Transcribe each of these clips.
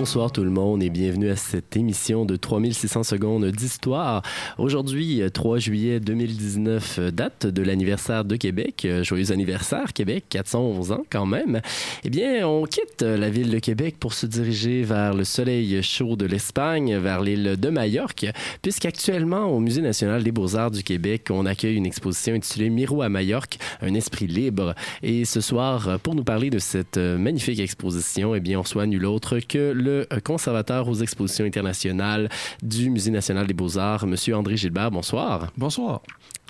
Bonsoir tout le monde et bienvenue à cette émission de 3600 secondes d'histoire. Aujourd'hui, 3 juillet 2019, date de l'anniversaire de Québec. Joyeux anniversaire Québec, 411 ans quand même. Eh bien, on quitte la ville de Québec pour se diriger vers le soleil chaud de l'Espagne, vers l'île de Majorque, puisqu'actuellement au Musée national des beaux-arts du Québec, on accueille une exposition intitulée Miro à Majorque, un esprit libre. Et ce soir, pour nous parler de cette magnifique exposition, eh bien, on reçoit nul autre que le conservateur aux expositions internationales du Musée national des beaux-arts, Monsieur André Gilbert. Bonsoir. Bonsoir.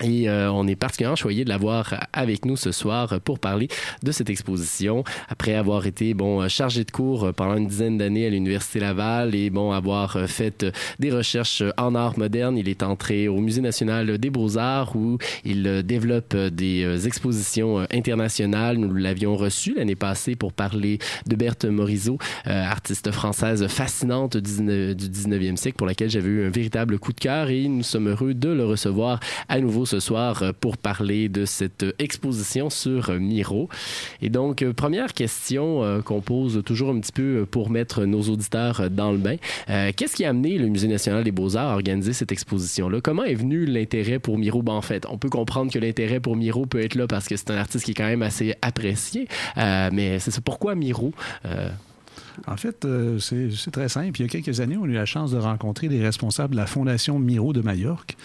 Et euh, on est particulièrement choyé de l'avoir avec nous ce soir pour parler de cette exposition. Après avoir été bon chargé de cours pendant une dizaine d'années à l'université Laval et bon avoir fait des recherches en art moderne, il est entré au Musée national des beaux-arts où il développe des expositions internationales. Nous l'avions reçu l'année passée pour parler de Berthe Morisot, euh, artiste française fascinante du 19e siècle pour laquelle j'avais eu un véritable coup de cœur et nous sommes heureux de le recevoir à nouveau ce soir euh, pour parler de cette exposition sur euh, Miro. Et donc, euh, première question qu'on pose toujours un petit peu pour mettre nos auditeurs dans le bain. Qu'est-ce qui a amené le Musée national des beaux-arts à organiser cette exposition-là? Comment est venu l'intérêt pour Miro? Ben, en fait, on peut comprendre que l'intérêt pour Miro peut être là parce que c'est un artiste qui est quand même assez apprécié. mais c'est pourquoi Miro? En fait, euh, c'est très simple. Il y a quelques années, on a eu la chance de rencontrer les responsables de la Fondation Miro de Majorque,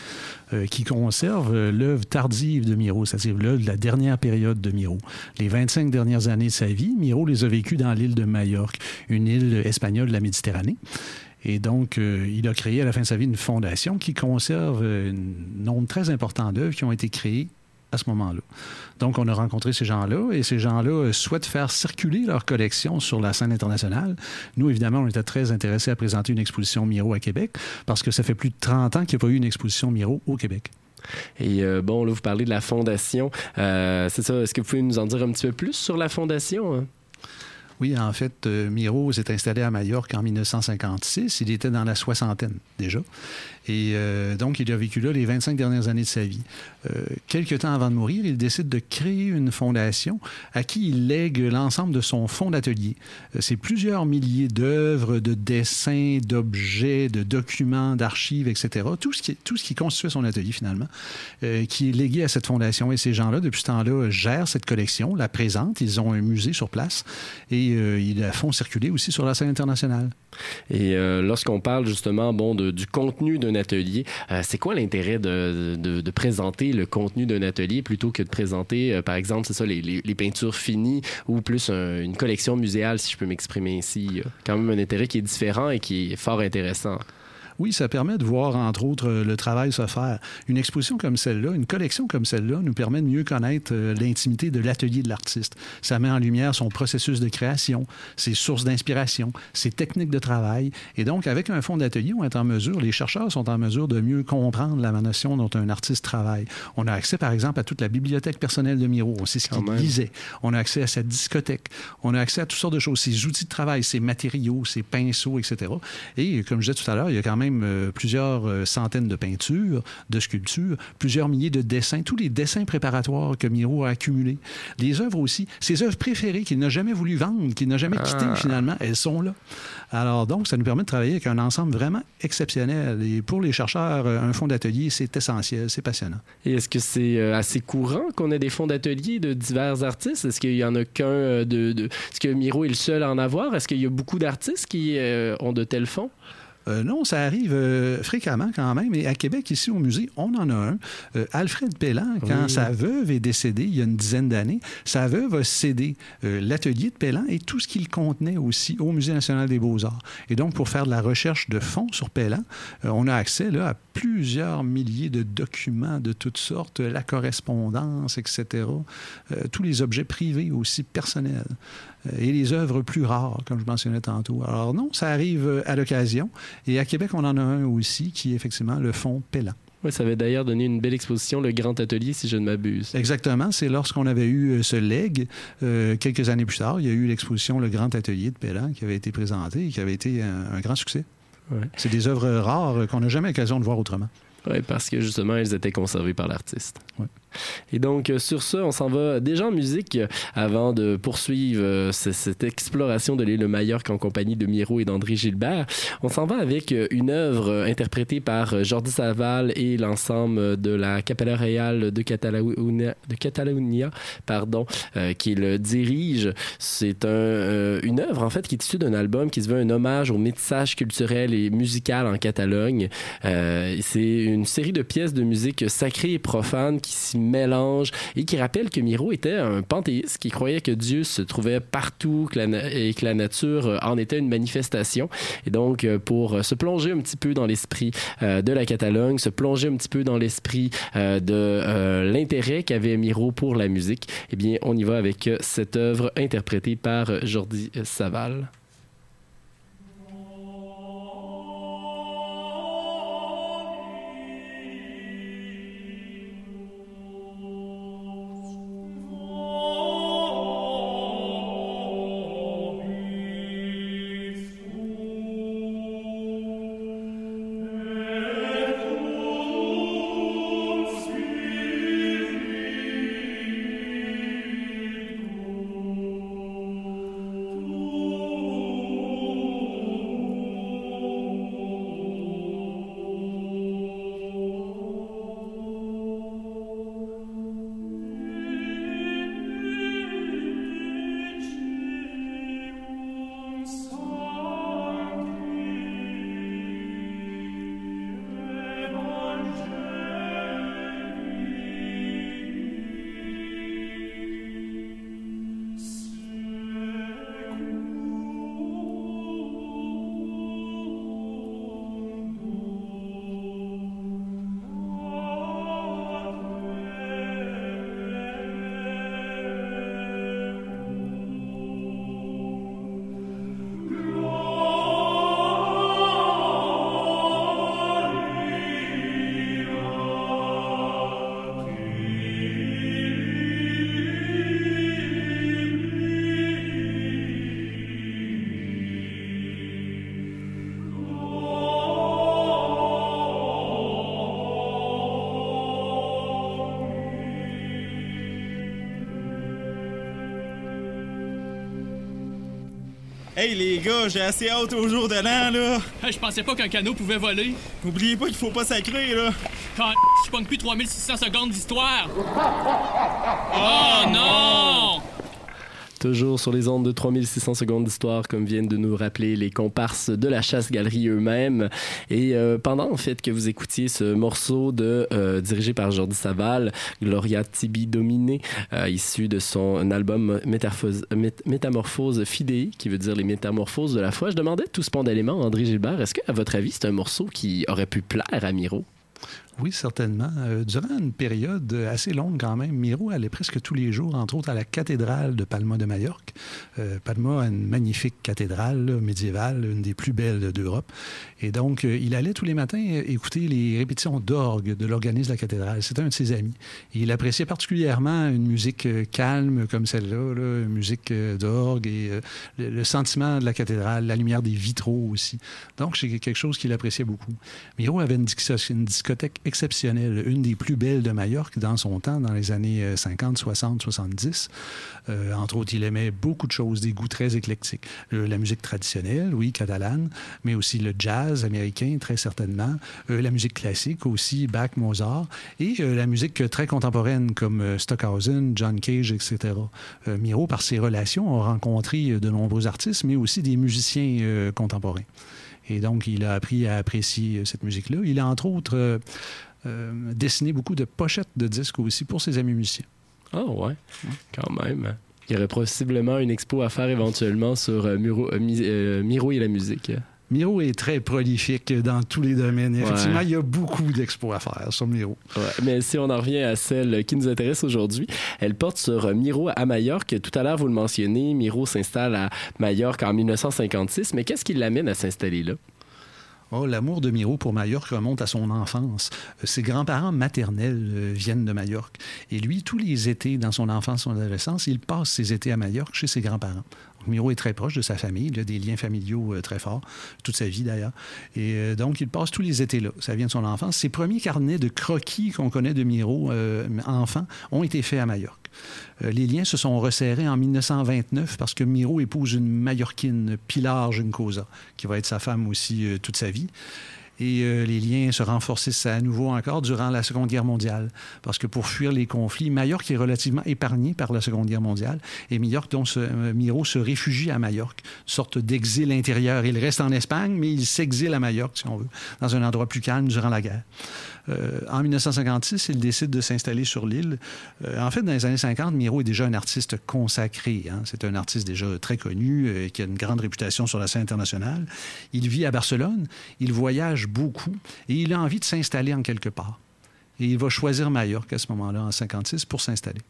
euh, qui conserve euh, l'œuvre tardive de Miro, c'est-à-dire l'œuvre de la dernière période de Miro. Les 25 dernières années de sa vie, Miro les a vécues dans l'île de Majorque, une île espagnole de la Méditerranée. Et donc, il a créé à la fin de sa vie une fondation qui conserve un nombre très important d'œuvres qui ont été créées à ce moment-là. Donc, on a rencontré ces gens-là et ces gens-là euh, souhaitent faire circuler leur collection sur la scène internationale. Nous, évidemment, on était très intéressés à présenter une exposition Miro à Québec parce que ça fait plus de 30 ans qu'il n'y a pas eu une exposition Miro au Québec. Et euh, bon, là, vous parlez de la fondation. Euh, c'est ça. Est-ce que vous pouvez nous en dire un petit peu plus sur la fondation? Hein? Oui, en fait, Miro s'est installé à Majorque en 1956. Il était dans la soixantaine déjà. Et euh, donc, il a vécu là les 25 dernières années de sa vie. Euh, quelques temps avant de mourir, il décide de créer une fondation à qui il lègue l'ensemble de son fonds d'atelier. Euh, c'est plusieurs milliers d'œuvres, de dessins, d'objets, de documents, d'archives, etc. Tout ce, qui, tout constituait son atelier, finalement, qui est légué à cette fondation. Et ces gens-là, depuis ce temps-là, gèrent cette collection, la présentent. Ils ont un musée sur place et ils la font circuler aussi sur la scène internationale. Et lorsqu'on parle justement bon, du contenu d'un Euh, c'est quoi l'intérêt de, de, présenter le contenu d'un atelier plutôt que de présenter, euh, par exemple, c'est ça, les, peintures finies ou plus une collection muséale, si je peux m'exprimer ici. Quand même un intérêt qui est différent et qui est fort intéressant. Oui, ça permet de voir, entre autres, euh, le travail se faire. Une exposition comme celle-là, une collection comme celle-là, nous permet de mieux connaître euh, l'intimité de l'atelier de l'artiste. Ça met en lumière son processus de création, ses sources d'inspiration, ses techniques de travail. Et donc, avec un fonds d'atelier, on est en mesure, les chercheurs sont en mesure de mieux comprendre la notion dont un artiste travaille. On a accès, par exemple, à toute la bibliothèque personnelle de Miro. On sait ce qu'il lisait. On a accès à sa discothèque. On a accès à toutes sortes de choses, ses outils de travail, ses matériaux, ses pinceaux, etc. Et comme je disais tout à l'heure, il y a quand même euh, plusieurs euh, centaines de peintures, de sculptures, plusieurs milliers de dessins, tous les dessins préparatoires que Miro a accumulés. Les œuvres aussi, ses œuvres préférées qu'il n'a jamais voulu vendre, qu'il n'a jamais quittées ah. finalement, elles sont là. Alors donc, ça nous permet de travailler avec un ensemble vraiment exceptionnel. Et pour les chercheurs, un fonds d'atelier, c'est essentiel, c'est passionnant. Et est-ce que c'est euh, assez courant qu'on ait des fonds d'atelier de divers artistes? Est-ce qu'il y en a qu'un de, de... Est-ce que Miro est le seul à en avoir? Est-ce qu'il y a beaucoup d'artistes qui ont de tels fonds? Euh, non, ça arrive euh, fréquemment quand même. Et à Québec, ici au musée, on en a un. Euh, Alfred Pellan, quand sa veuve est décédée il y a une dizaine d'années, sa veuve a cédé l'atelier de Pellan et tout ce qu'il contenait aussi au Musée national des beaux-arts. Et donc, pour faire de la recherche de fonds sur Pellan, on a accès là, à plusieurs milliers de documents de toutes sortes, la correspondance, etc. tous les objets privés aussi personnels et les œuvres plus rares, comme je mentionnais tantôt. Alors non, ça arrive à l'occasion. Et à Québec, on en a un aussi qui est effectivement le Fonds Pellan. Oui, ça avait d'ailleurs donné une belle exposition, le Grand Atelier, si je ne m'abuse. Exactement. C'est lorsqu'on avait eu euh, ce leg, euh, quelques années plus tard, il y a eu l'exposition Le Grand Atelier de Pellan qui avait été présentée et qui avait été un, grand succès. C'est des œuvres rares qu'on n'a jamais l'occasion de voir autrement. Oui, parce que justement, elles étaient conservées par l'artiste. Ouais. Et donc, euh, sur ce, on s'en va déjà en musique euh, avant de poursuivre euh, cette exploration de l'île de en compagnie de Miro et d'André Gilbert. On s'en va avec une œuvre interprétée par Jordi Saval et l'ensemble de la Capella Real de Catalunya, de Catalunya pardon, qu'il dirige. C'est un, une œuvre, en fait, qui est issue d'un album qui se veut un hommage au métissage culturel et musical en Catalogne. c'est une série de pièces de musique sacrée et profane qui s'y mélange et qui rappelle que Miro était un panthéiste qui croyait que Dieu se trouvait partout et que la nature euh, en était une manifestation. Et donc, euh, pour se plonger un petit peu dans l'esprit euh, de la Catalogne, se plonger un petit peu dans l'esprit de l'intérêt qu'avait Miro pour la musique, eh bien, on y va avec cette œuvre interprétée par Jordi Saval. Hey les gars, j'ai assez hâte au jour de l'an là. je pensais pas qu'un canot pouvait voler. N'oubliez pas qu'il faut pas sacrer là. Quand je pogne plus 3600 secondes d'histoire. Oh non! Toujours sur les ondes de 3600 secondes d'histoire, comme viennent de nous rappeler les comparses de la chasse-galerie eux-mêmes. Et euh, pendant, en fait, que vous écoutiez ce morceau de, euh, dirigé par Jordi Saval, Gloria Tibi Dominé, euh, issu de son album Métamorphose Fidei, qui veut dire les métamorphoses de la foi, je demandais tout spontanément à André Gilbert, est-ce qu'à votre avis, c'est un morceau qui aurait pu plaire à Miro? Oui, certainement. Euh, durant une période assez longue quand même, Miro allait presque tous les jours, entre autres à la cathédrale de Palma de Majorque. Euh, Palma a une magnifique cathédrale médiévale, une des plus belles d'Europe. Et donc, euh, il allait tous les matins écouter les répétitions d'orgue de l'organisme de la cathédrale. C'était un de ses amis. Et il appréciait particulièrement une musique calme comme celle-là, une musique d'orgue et le, sentiment de la cathédrale, la lumière des vitraux aussi. Donc, c'est quelque chose qu'il appréciait beaucoup. Miro avait une discothèque exceptionnelle, une des plus belles de Majorque dans son temps, dans les années 50, 60, 70. entre autres, il aimait beaucoup de choses, des goûts très éclectiques. la musique traditionnelle, oui, catalane, mais aussi le jazz américain, très certainement. Euh, la musique classique aussi, Bach, Mozart, et euh, la musique très contemporaine comme euh, Stockhausen, John Cage, etc. Miro, par ses relations, a rencontré de nombreux artistes, mais aussi des musiciens contemporains. Et donc, il a appris à apprécier cette musique-là. Il a, entre autres, euh, dessiné beaucoup de pochettes de disques aussi pour ses amis musiciens. Ah ouais, quand même. Il y aurait possiblement une expo à faire éventuellement sur euh, Miro, euh, Miro et la musique. Miro est très prolifique dans tous les domaines. Effectivement, il y a beaucoup d'expos à faire sur Miro. Mais si on en revient à celle qui nous intéresse aujourd'hui, elle porte sur Miro à Majorque. Tout à l'heure, vous le mentionnez, Miro s'installe à Majorque en 1956. Mais qu'est-ce qui l'amène à s'installer là? Oh, l'amour de Miro pour Majorque remonte à son enfance. Euh, ses grands-parents maternels euh, viennent de Majorque. Et lui, tous les étés, dans son enfance, son adolescence, il passe ses étés à Majorque chez ses grands-parents. Miro est très proche de sa famille, il a des liens familiaux euh, très forts, toute sa vie d'ailleurs. Et euh, donc, il passe tous les étés là. Ça vient de son enfance. Ses premiers carnets de croquis qu'on connaît de Miro, euh, enfant, ont été faits à Majorque. les liens se sont resserrés en 1929 parce que Miro épouse une Mallorquine, Pilar Juncosa, qui va être sa femme aussi toute sa vie et euh, les liens se renforcissent à nouveau encore durant la Seconde Guerre mondiale. Parce que pour fuir les conflits, Majorque est relativement épargné par la Seconde Guerre mondiale et Majorque, dont euh, Miro se réfugie à Majorque, sorte d'exil intérieur. Il reste en Espagne, mais il s'exile à Majorque, si on veut, dans un endroit plus calme durant la guerre. Euh, en 1956, il décide de s'installer sur l'île. Euh, en fait, dans les années 50, Miro est déjà un artiste consacré. Hein. C'est un artiste déjà très connu, euh, qui a une grande réputation sur la scène internationale. Il vit à Barcelone, il voyage beaucoup et il a envie de s'installer en quelque part. Et il va choisir Majorque à ce moment-là, en 56, pour s'installer.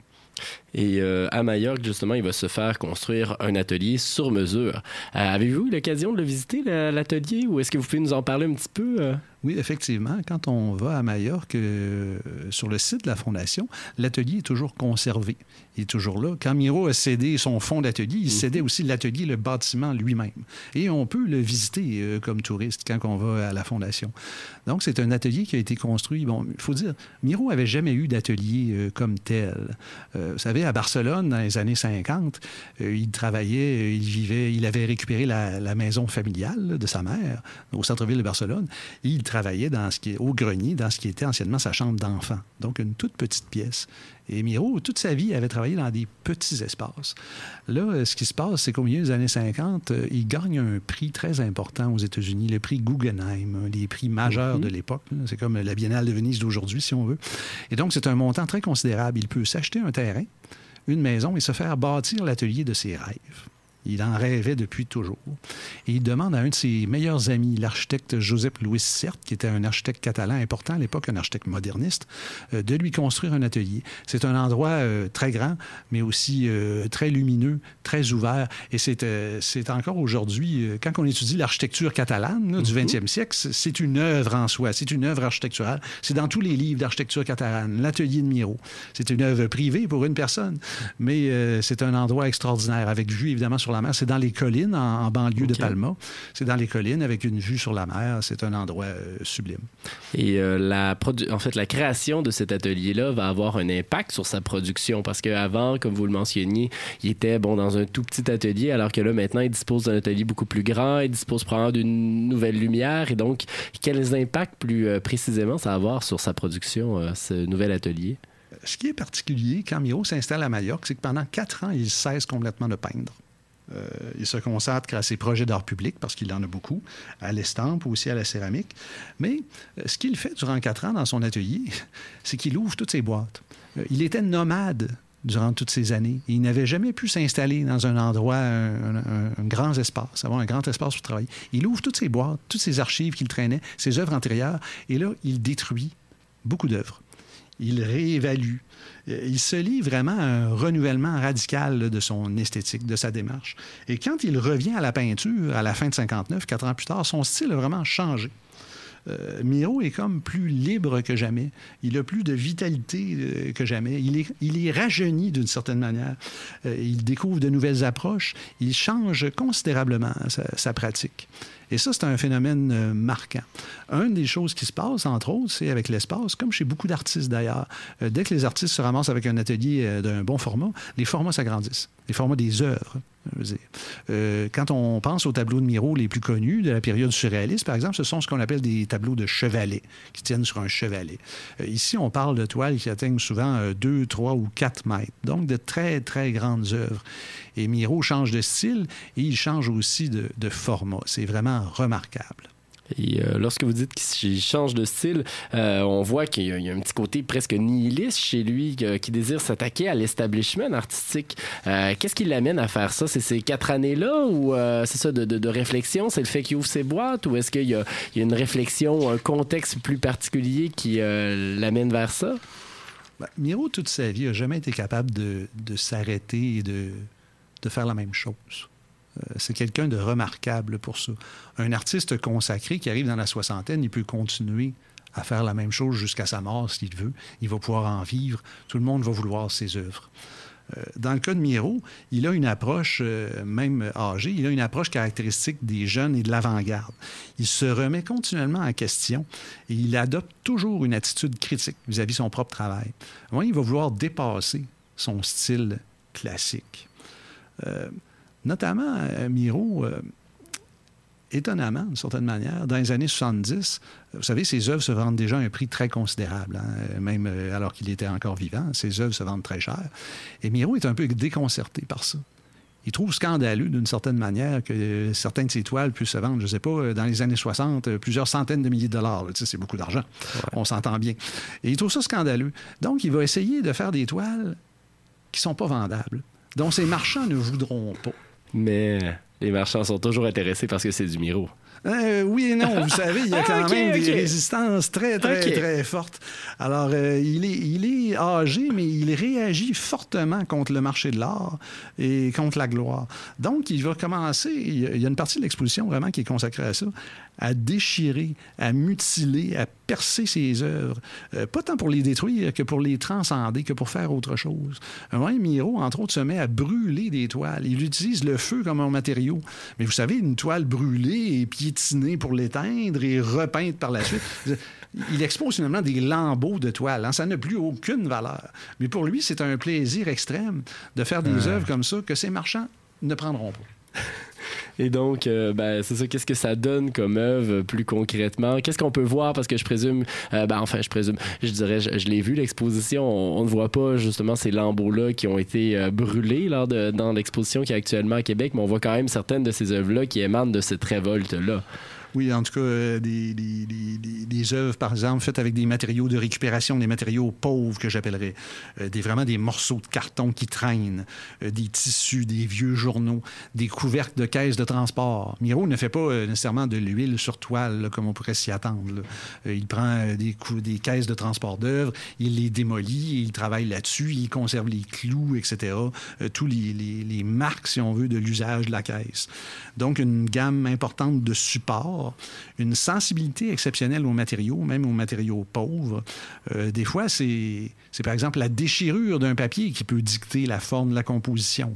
Et à Majorque, justement, il va se faire construire un atelier sur mesure. Avez-vous eu l'occasion de le visiter, l'atelier, ou est-ce que vous pouvez nous en parler un petit peu? Oui, effectivement. Quand on va à Majorque, euh, sur le site de la Fondation, l'atelier est toujours conservé. Il est toujours là. Quand Miro a cédé son fonds d'atelier, il mhm. cédait aussi l'atelier, le bâtiment lui-même. Et on peut le visiter euh, comme touriste quand on va à la Fondation. Donc, c'est un atelier qui a été construit. Bon, il faut dire, Miro avait jamais eu d'atelier euh, comme tel. vous savez, à Barcelone, dans les années 50, il travaillait, il vivait, il avait récupéré la, maison familiale de sa mère au centre-ville de Barcelone. Il travaillait dans ce qui est, au grenier, dans ce qui était anciennement sa chambre d'enfant. Donc, une toute petite pièce. Et Miro, toute sa vie, avait travaillé dans des petits espaces. Là, euh, ce qui se passe, c'est qu'au milieu des années 50, euh, il gagne un prix très important aux États-Unis, le prix Guggenheim, un des prix majeurs de mhm. l'époque. C'est comme la Biennale de Venise d'aujourd'hui, si on veut. Et donc, c'est un montant très considérable. Il peut s'acheter un terrain, une maison et se faire bâtir l'atelier de ses rêves. Il en rêvait depuis toujours. Et il demande à un de ses meilleurs amis, l'architecte Josep Louis Cert, qui était un architecte catalan important à l'époque, un architecte moderniste, euh, de lui construire un atelier. C'est un endroit euh, très grand, mais aussi euh, très lumineux, très ouvert. Et c'est encore aujourd'hui, quand on étudie l'architecture catalane du 20e mhm. siècle, c'est une œuvre en soi, c'est une œuvre architecturale. C'est dans tous les livres d'architecture catalane, l'atelier de Miro. C'est une œuvre privée pour une personne, mais c'est un endroit extraordinaire, avec vue évidemment sur la c'est dans les collines, en, banlieue de Palma. C'est dans les collines avec une vue sur la mer. C'est un endroit euh, sublime. Et euh, la en fait, la création de cet atelier-là va avoir un impact sur sa production parce qu'avant, comme vous le mentionniez, il était bon dans un tout petit atelier, alors que là, maintenant, il dispose d'un atelier beaucoup plus grand. Il dispose probablement d'une nouvelle lumière. Et donc, quels impacts plus euh, précisément ça va avoir sur sa production, ce nouvel atelier? Ce qui est particulier quand Miro s'installe à Majorque, c'est que pendant quatre ans, il cesse complètement de peindre. Euh, il se consacre à ses projets d'art public, parce qu'il en a beaucoup, à l'estampe aussi à la céramique. Mais euh, ce qu'il fait durant quatre ans dans son atelier, c'est qu'il ouvre toutes ses boîtes. Euh, il était nomade durant toutes ces années. Il n'avait jamais pu s'installer dans un endroit, un, grand espace, avoir un grand espace pour travailler. Il ouvre toutes ses boîtes, toutes ses archives qu'il traînait, ses œuvres antérieures, et là, il détruit beaucoup d'œuvres. Il réévalue, il se lie vraiment à un renouvellement radical de son esthétique, de sa démarche. Et quand il revient à la peinture, à la fin de 59, quatre ans plus tard, son style a vraiment changé. Euh, Miro est comme plus libre que jamais. Il a plus de vitalité euh, que jamais. Il est, il est rajeuni d'une certaine manière. il découvre de nouvelles approches. Il change considérablement sa pratique. Et ça, c'est un phénomène euh, marquant. Une des choses qui se passe, entre autres, c'est avec l'espace, comme chez beaucoup d'artistes d'ailleurs. Euh, dès que les artistes se ramassent avec un atelier euh, d'un bon format, les formats s'agrandissent, les formats des œuvres. Euh, quand on pense aux tableaux de Miro les plus connus de la période surréaliste, par exemple, ce sont ce qu'on appelle des tableaux de chevalet, qui tiennent sur un chevalet. Euh, ici, on parle de toiles qui atteignent souvent 2, euh, 3 ou 4 mètres, donc de très, très grandes œuvres. Et Miro change de style et il change aussi de format. C'est vraiment remarquable. Et euh, lorsque vous dites qu'il change de style, euh, on voit qu'il y, a un petit côté presque nihiliste chez lui euh, qui désire s'attaquer à l'establishment artistique. Qu'est-ce qui l'amène à faire ça? C'est ces quatre années-là ou c'est ça de, réflexion? C'est le fait qu'il ouvre ses boîtes ou est-ce qu'il y, a une réflexion, un contexte plus particulier qui l'amène vers ça? Ben, Miro, toute sa vie, n'a jamais été capable de, s'arrêter et de, de faire la même chose. C'est quelqu'un de remarquable pour ça. Un artiste consacré qui arrive dans la soixantaine, il peut continuer à faire la même chose jusqu'à sa mort s'il veut. Il va pouvoir en vivre. Tout le monde va vouloir ses œuvres. Euh, dans le cas de Miro, il a une approche, euh, même âgée, il a une approche caractéristique des jeunes et de l'avant-garde. Il se remet continuellement en question et il adopte toujours une attitude critique vis-à-vis de son propre travail. il va vouloir dépasser son style classique. Euh, notamment, Miro, étonnamment, d'une certaine manière, dans les années 70, vous savez, ses œuvres se vendent déjà à un prix très considérable, hein, même euh, alors qu'il était encore vivant. Ses œuvres se vendent très cher. Et Miro est un peu déconcerté par ça. Il trouve scandaleux, d'une certaine manière, que certaines de ses toiles puissent se vendre, je ne sais pas, euh, dans les années 60, euh, plusieurs centaines de milliers de dollars. Tu sais, c'est beaucoup d'argent. On s'entend bien. Et il trouve ça scandaleux. Donc, il va essayer de faire des toiles qui ne sont pas vendables, dont ses marchands ne voudront pas. Mais les marchands sont toujours intéressés parce que c'est du Miro. Euh, oui et non, vous savez, il y a quand ah, même des résistances très, très, très fortes. Alors, euh, il, est, il est âgé, mais il réagit fortement contre le marché de l'art et contre la gloire. Donc, il va commencer, il y a une partie de l'exposition vraiment qui est consacrée à ça, à déchirer, à mutiler, à percer ses œuvres, euh, pas tant pour les détruire que pour les transcender, que pour faire autre chose. Un Miro, entre autres, se met à brûler des toiles. Il utilise le feu comme un matériau. Mais vous savez, une toile brûlée et piétinée pour l'éteindre et repeinte par la suite. il expose finalement des lambeaux de toile. Hein. Ça n'a plus aucune valeur. Mais pour lui, c'est un plaisir extrême de faire des œuvres comme ça que ces marchands ne prendront pas. Et donc, euh, ben, c'est ça. Qu'est-ce que ça donne comme œuvre plus concrètement? Qu'est-ce qu'on peut voir? Parce que je présume, euh, ben, enfin, je présume, je dirais, je, l'ai vu, l'exposition. On, ne voit pas justement ces lambeaux-là qui ont été euh, brûlés lors de, dans l'exposition qui est actuellement à Québec, mais on voit quand même certaines de ces œuvres-là qui émanent de cette révolte-là. Oui, en tout cas, euh, des, œuvres, par exemple, faites avec des matériaux de récupération, des matériaux pauvres que j'appellerais, euh, des, vraiment des morceaux de carton qui traînent, euh, des tissus, des vieux journaux, des couvercles de caisses de transport. Miro ne fait pas nécessairement de l'huile sur toile, comme on pourrait s'y attendre. il prend des, des caisses de transport d'œuvres, il les démolit, il travaille là-dessus, il conserve les clous, etc. tous les marques, si on veut, de l'usage de la caisse. Donc, une gamme importante de supports une sensibilité exceptionnelle aux matériaux, même aux matériaux pauvres. Euh, des fois, c'est par exemple la déchirure d'un papier qui peut dicter la forme de la composition.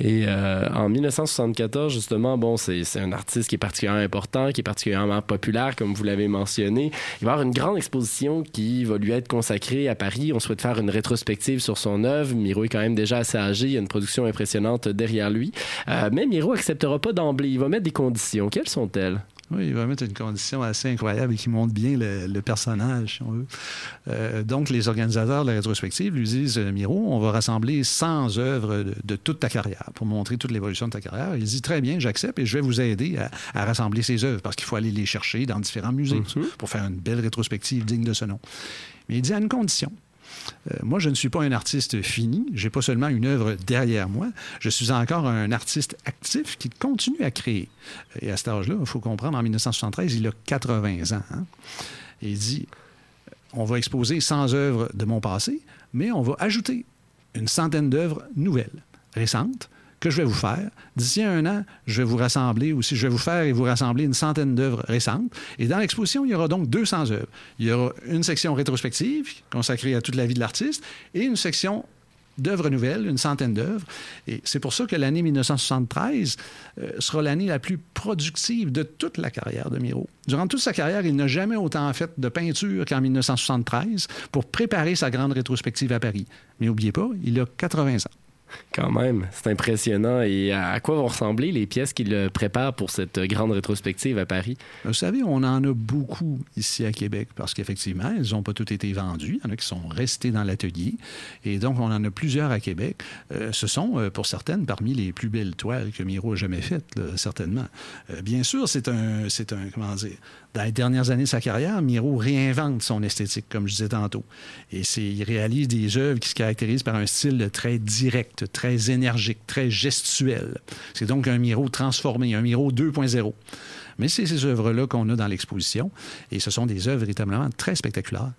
Et euh, en 1974, justement, bon, c'est un artiste qui est particulièrement important, qui est particulièrement populaire, comme vous l'avez mentionné. Il va y avoir une grande exposition qui va lui être consacrée à Paris. On souhaite faire une rétrospective sur son œuvre. Miro est quand même déjà assez âgé. Il y a une production impressionnante derrière lui. Euh, mais Miro acceptera pas d'emblée. Il va mettre des conditions. Quelles sont-elles? Oui, il va mettre une condition assez incroyable et qui montre bien le, personnage, si on veut. Euh, donc, les organisateurs de la rétrospective lui disent euh, Miro, on va rassembler 100 œuvres de, toute ta carrière pour montrer toute l'évolution de ta carrière. Il dit Très bien, j'accepte et je vais vous aider à, rassembler ces œuvres parce qu'il faut aller les chercher dans différents musées mm-hmm. pour faire une belle rétrospective digne de ce nom. Mais il dit à une condition euh, moi, je ne suis pas un artiste fini. J'ai pas seulement une œuvre derrière moi. Je suis encore un artiste actif qui continue à créer. Et à cet âge-là, il faut comprendre, en 1973, il a 80 ans. Hein. Et il dit on va exposer 100 œuvres de mon passé, mais on va ajouter une centaine d'œuvres nouvelles, récentes, que je vais vous faire. D'ici un an, je vais vous rassembler aussi, je vais vous faire et vous rassembler une centaine d'œuvres récentes. Et dans l'exposition, il y aura donc 200 œuvres. Il y aura une section rétrospective consacrée à toute la vie de l'artiste et une section d'œuvres nouvelles, une centaine d'œuvres. Et c'est pour ça que l'année 1973 euh, sera l'année la plus productive de toute la carrière de Miro. Durant toute sa carrière, il n'a jamais autant fait de peinture qu'en 1973 pour préparer sa grande rétrospective à Paris. Mais n'oubliez pas, il a 80 ans. Quand même, c'est impressionnant. Et à quoi vont ressembler les pièces qu'il prépare pour cette grande rétrospective à Paris? Vous savez, on en a beaucoup ici à Québec parce qu'effectivement, elles n'ont pas toutes été vendues. Il y en a qui sont restées dans l'atelier. Et donc, on en a plusieurs à Québec. Euh, ce sont, euh, pour certaines, parmi les plus belles toiles que Miro a jamais faites, certainement. Euh, bien sûr, c'est un, un, comment dire, dans les dernières années de sa carrière, Miro réinvente son esthétique, comme je disais tantôt. Et il réalise des œuvres qui se caractérisent par un style très direct, très énergique, très gestuel. C'est donc un Miro transformé, un Miro 2.0. Mais c'est ces œuvres-là qu'on a dans l'exposition. Et ce sont des œuvres véritablement très spectaculaires.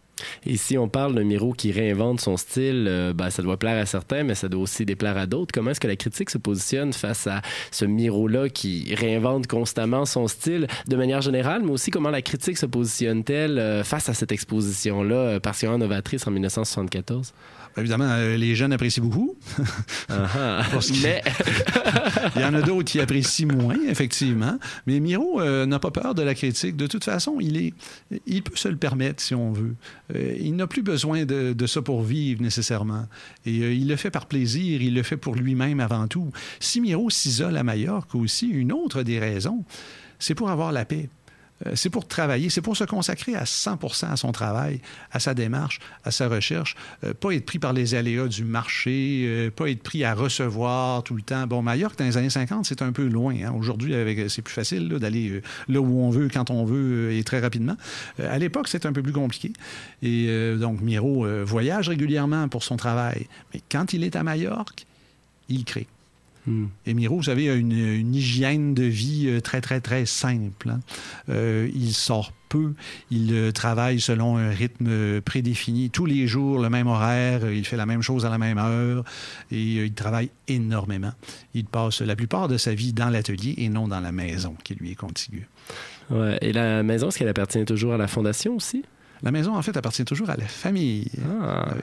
Et si on parle de Miro qui réinvente son style, ben, ça doit plaire à certains, mais ça doit aussi déplaire à d'autres. Comment est-ce que la critique se positionne face à ce Miro-là qui réinvente constamment son style de manière générale, mais aussi comment la critique se positionne-t-elle face à cette exposition-là, particulièrement novatrice en 1974? Évidemment, euh, les jeunes apprécient beaucoup. Uh mais... il y en a d'autres qui apprécient moins, effectivement. Mais Miro euh, n'a pas peur de la critique. De toute façon, il, est, il peut se le permettre si on veut. Euh, il n'a plus besoin de, de, ça pour vivre nécessairement. Et il le fait par plaisir, il le fait pour lui-même avant tout. Si Miro s'isole à Majorque aussi, une autre des raisons, c'est pour avoir la paix. Euh, c'est pour travailler, c'est pour se consacrer à 100 à son travail, à sa démarche, à sa recherche, euh, pas être pris par les aléas du marché, euh, pas être pris à recevoir tout le temps. Bon, Majorque, dans les années 50, c'est un peu loin. Hein. Aujourd'hui, c'est plus facile d'aller là où on veut, quand on veut et très rapidement. à l'époque, c'est un peu plus compliqué. Et donc, Miro voyage régulièrement pour son travail. Mais quand il est à Majorque, il crée. Hmm. Et Miro, vous savez, a une, hygiène de vie euh, très, très, très simple. Hein. Euh, il sort peu, il euh, travaille selon un rythme prédéfini. Tous les jours, le même horaire, il fait la même chose à la même heure et il travaille énormément. Il passe la plupart de sa vie dans l'atelier et non dans la maison qui lui est contiguë. Ouais. Et la maison, est-ce qu'elle appartient toujours à la fondation aussi? La maison, en fait, appartient toujours à la famille. Ah.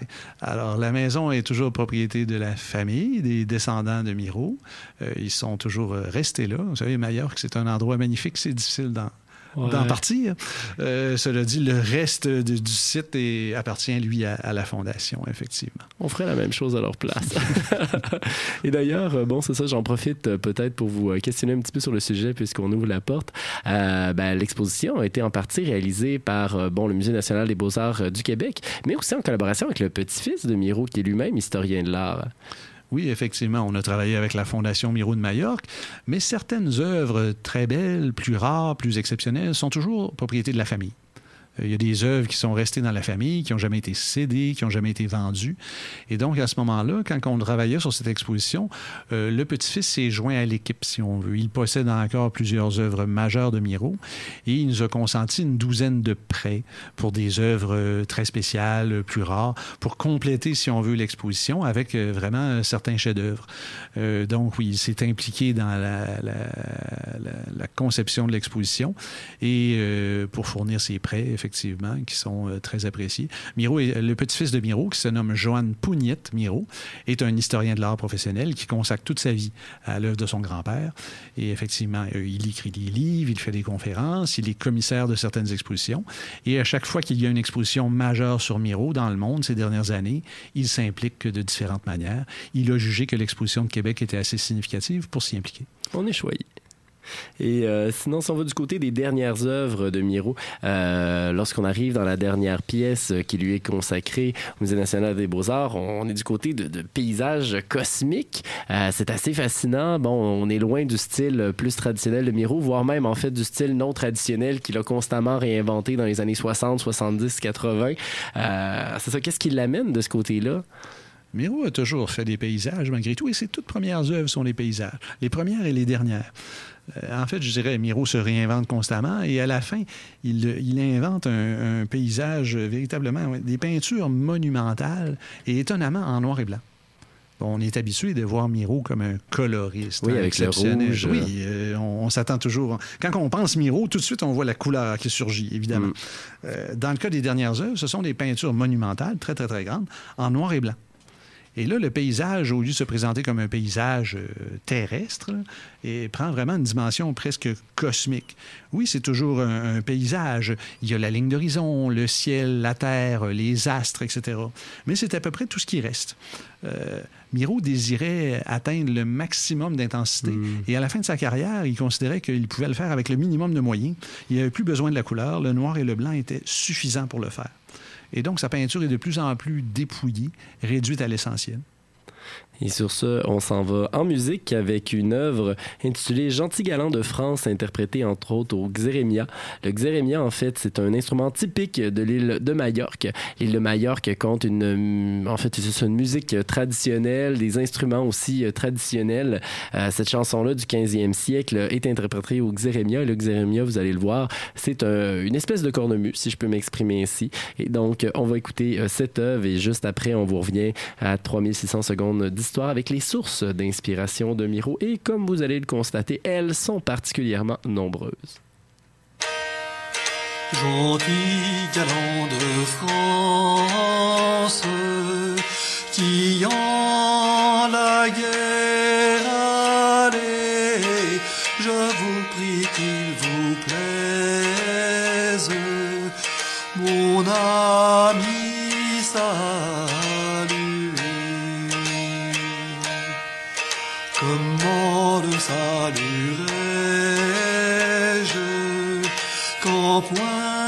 Alors, la maison est toujours propriété de la famille, des descendants de Miro. Euh, ils sont toujours euh, restés là. Vous savez, Majorque, c'est un endroit magnifique. C'est difficile dans d'en partir. Euh, cela dit, le reste du site appartient, lui, à, la Fondation, effectivement. On ferait la même chose à leur place. Et d'ailleurs, euh, bon, c'est ça, j'en profite euh, peut-être pour vous questionner un petit peu sur le sujet, puisqu'on ouvre la porte. Ben, l'exposition a été en partie réalisée par bon, le Musée national des beaux-arts du Québec, mais aussi en collaboration avec le petit-fils de Miro, qui est lui-même historien de l'art. Oui, effectivement, on a travaillé avec la Fondation Miro de Majorque, mais certaines œuvres très belles, plus rares, plus exceptionnelles, sont toujours propriété de la famille. Euh, il y a des œuvres qui sont restées dans la famille, qui n'ont jamais été cédées, qui n'ont jamais été vendues. Et donc, à ce moment-là, quand on travaillait sur cette exposition, euh, le petit-fils s'est joint à l'équipe, si on veut. Il possède encore plusieurs œuvres majeures de Miro et il nous a consenti une douzaine de prêts pour des œuvres euh, très spéciales, plus rares, pour compléter, si on veut, l'exposition avec vraiment certains chefs-d'œuvre. donc, oui, il s'est impliqué dans la, conception de l'exposition et pour fournir ses prêts, effectivement, qui sont euh, très appréciés. Miro est le petit-fils de Miro, qui se nomme Joan Pougnette Miro, est un historien de l'art professionnel qui consacre toute sa vie à l'œuvre de son grand-père. Et effectivement, euh, il écrit des livres, il fait des conférences, il est commissaire de certaines expositions. Et à chaque fois qu'il y a une exposition majeure sur Miro dans le monde ces dernières années, il s'implique de différentes manières. Il a jugé que l'exposition de Québec était assez significative pour s'y impliquer. On est choyé. Et euh, sinon, si on va du côté des dernières œuvres de Miro, euh, lorsqu'on arrive dans la dernière pièce qui lui est consacrée au Musée national des beaux-arts, on, est du côté de, paysages cosmiques. Euh, c'est assez fascinant. Bon, on est loin du style plus traditionnel de Miro, voire même en fait du style non traditionnel qu'il a constamment réinventé dans les années 60, 70, 80. c'est ça, qu'est-ce qui l'amène de ce côté-là? Miro a toujours fait des paysages malgré tout, et ses toutes premières œuvres sont les paysages, les premières et les dernières. Euh, en fait, je dirais, Miro se réinvente constamment et à la fin, il, invente un, paysage véritablement, des peintures monumentales et étonnamment en noir et blanc. on est habitué de voir Miro comme un coloriste. Oui, hein, avec le rouge. Oui, euh, on, s'attend toujours. Quand on pense Miro, tout de suite, on voit la couleur qui surgit, évidemment. Mm. Euh, dans le cas des dernières œuvres, ce sont des peintures monumentales, très, très, très grandes, en noir et blanc. Et là, le paysage, au lieu de se présenter comme un paysage euh, terrestre, et prend vraiment une dimension presque cosmique. Oui, c'est toujours un, paysage. Il y a la ligne d'horizon, le ciel, la terre, les astres, etc. Mais c'est à peu près tout ce qui reste. Euh, Miro désirait atteindre le maximum d'intensité. Hmm. Et à la fin de sa carrière, il considérait qu'il pouvait le faire avec le minimum de moyens. Il n'avait plus besoin de la couleur. Le noir et le blanc étaient suffisants pour le faire. Et donc, sa peinture est de plus en plus dépouillée, réduite à l'essentiel. Et sur ce, on s'en va en musique avec une œuvre intitulée Gentil galant de France, interprétée entre autres au xérémia. Le xérémia, en fait, c'est un instrument typique de l'île de Majorque. L'île de Majorque compte une, en fait, c'est une musique traditionnelle, des instruments aussi traditionnels. Euh, cette chanson-là du 15e siècle est interprétée au xérémia. Le xérémia, vous allez le voir, c'est une espèce de cornemuse, si je peux m'exprimer ainsi. Et donc, on va écouter euh, cette œuvre et juste après, on vous revient à 3600 secondes avec les sources d'inspiration de Miro. Et comme vous allez le constater, elles sont particulièrement nombreuses. Gentil galant de France, qui en la guerre Comment le saluerai-je quand point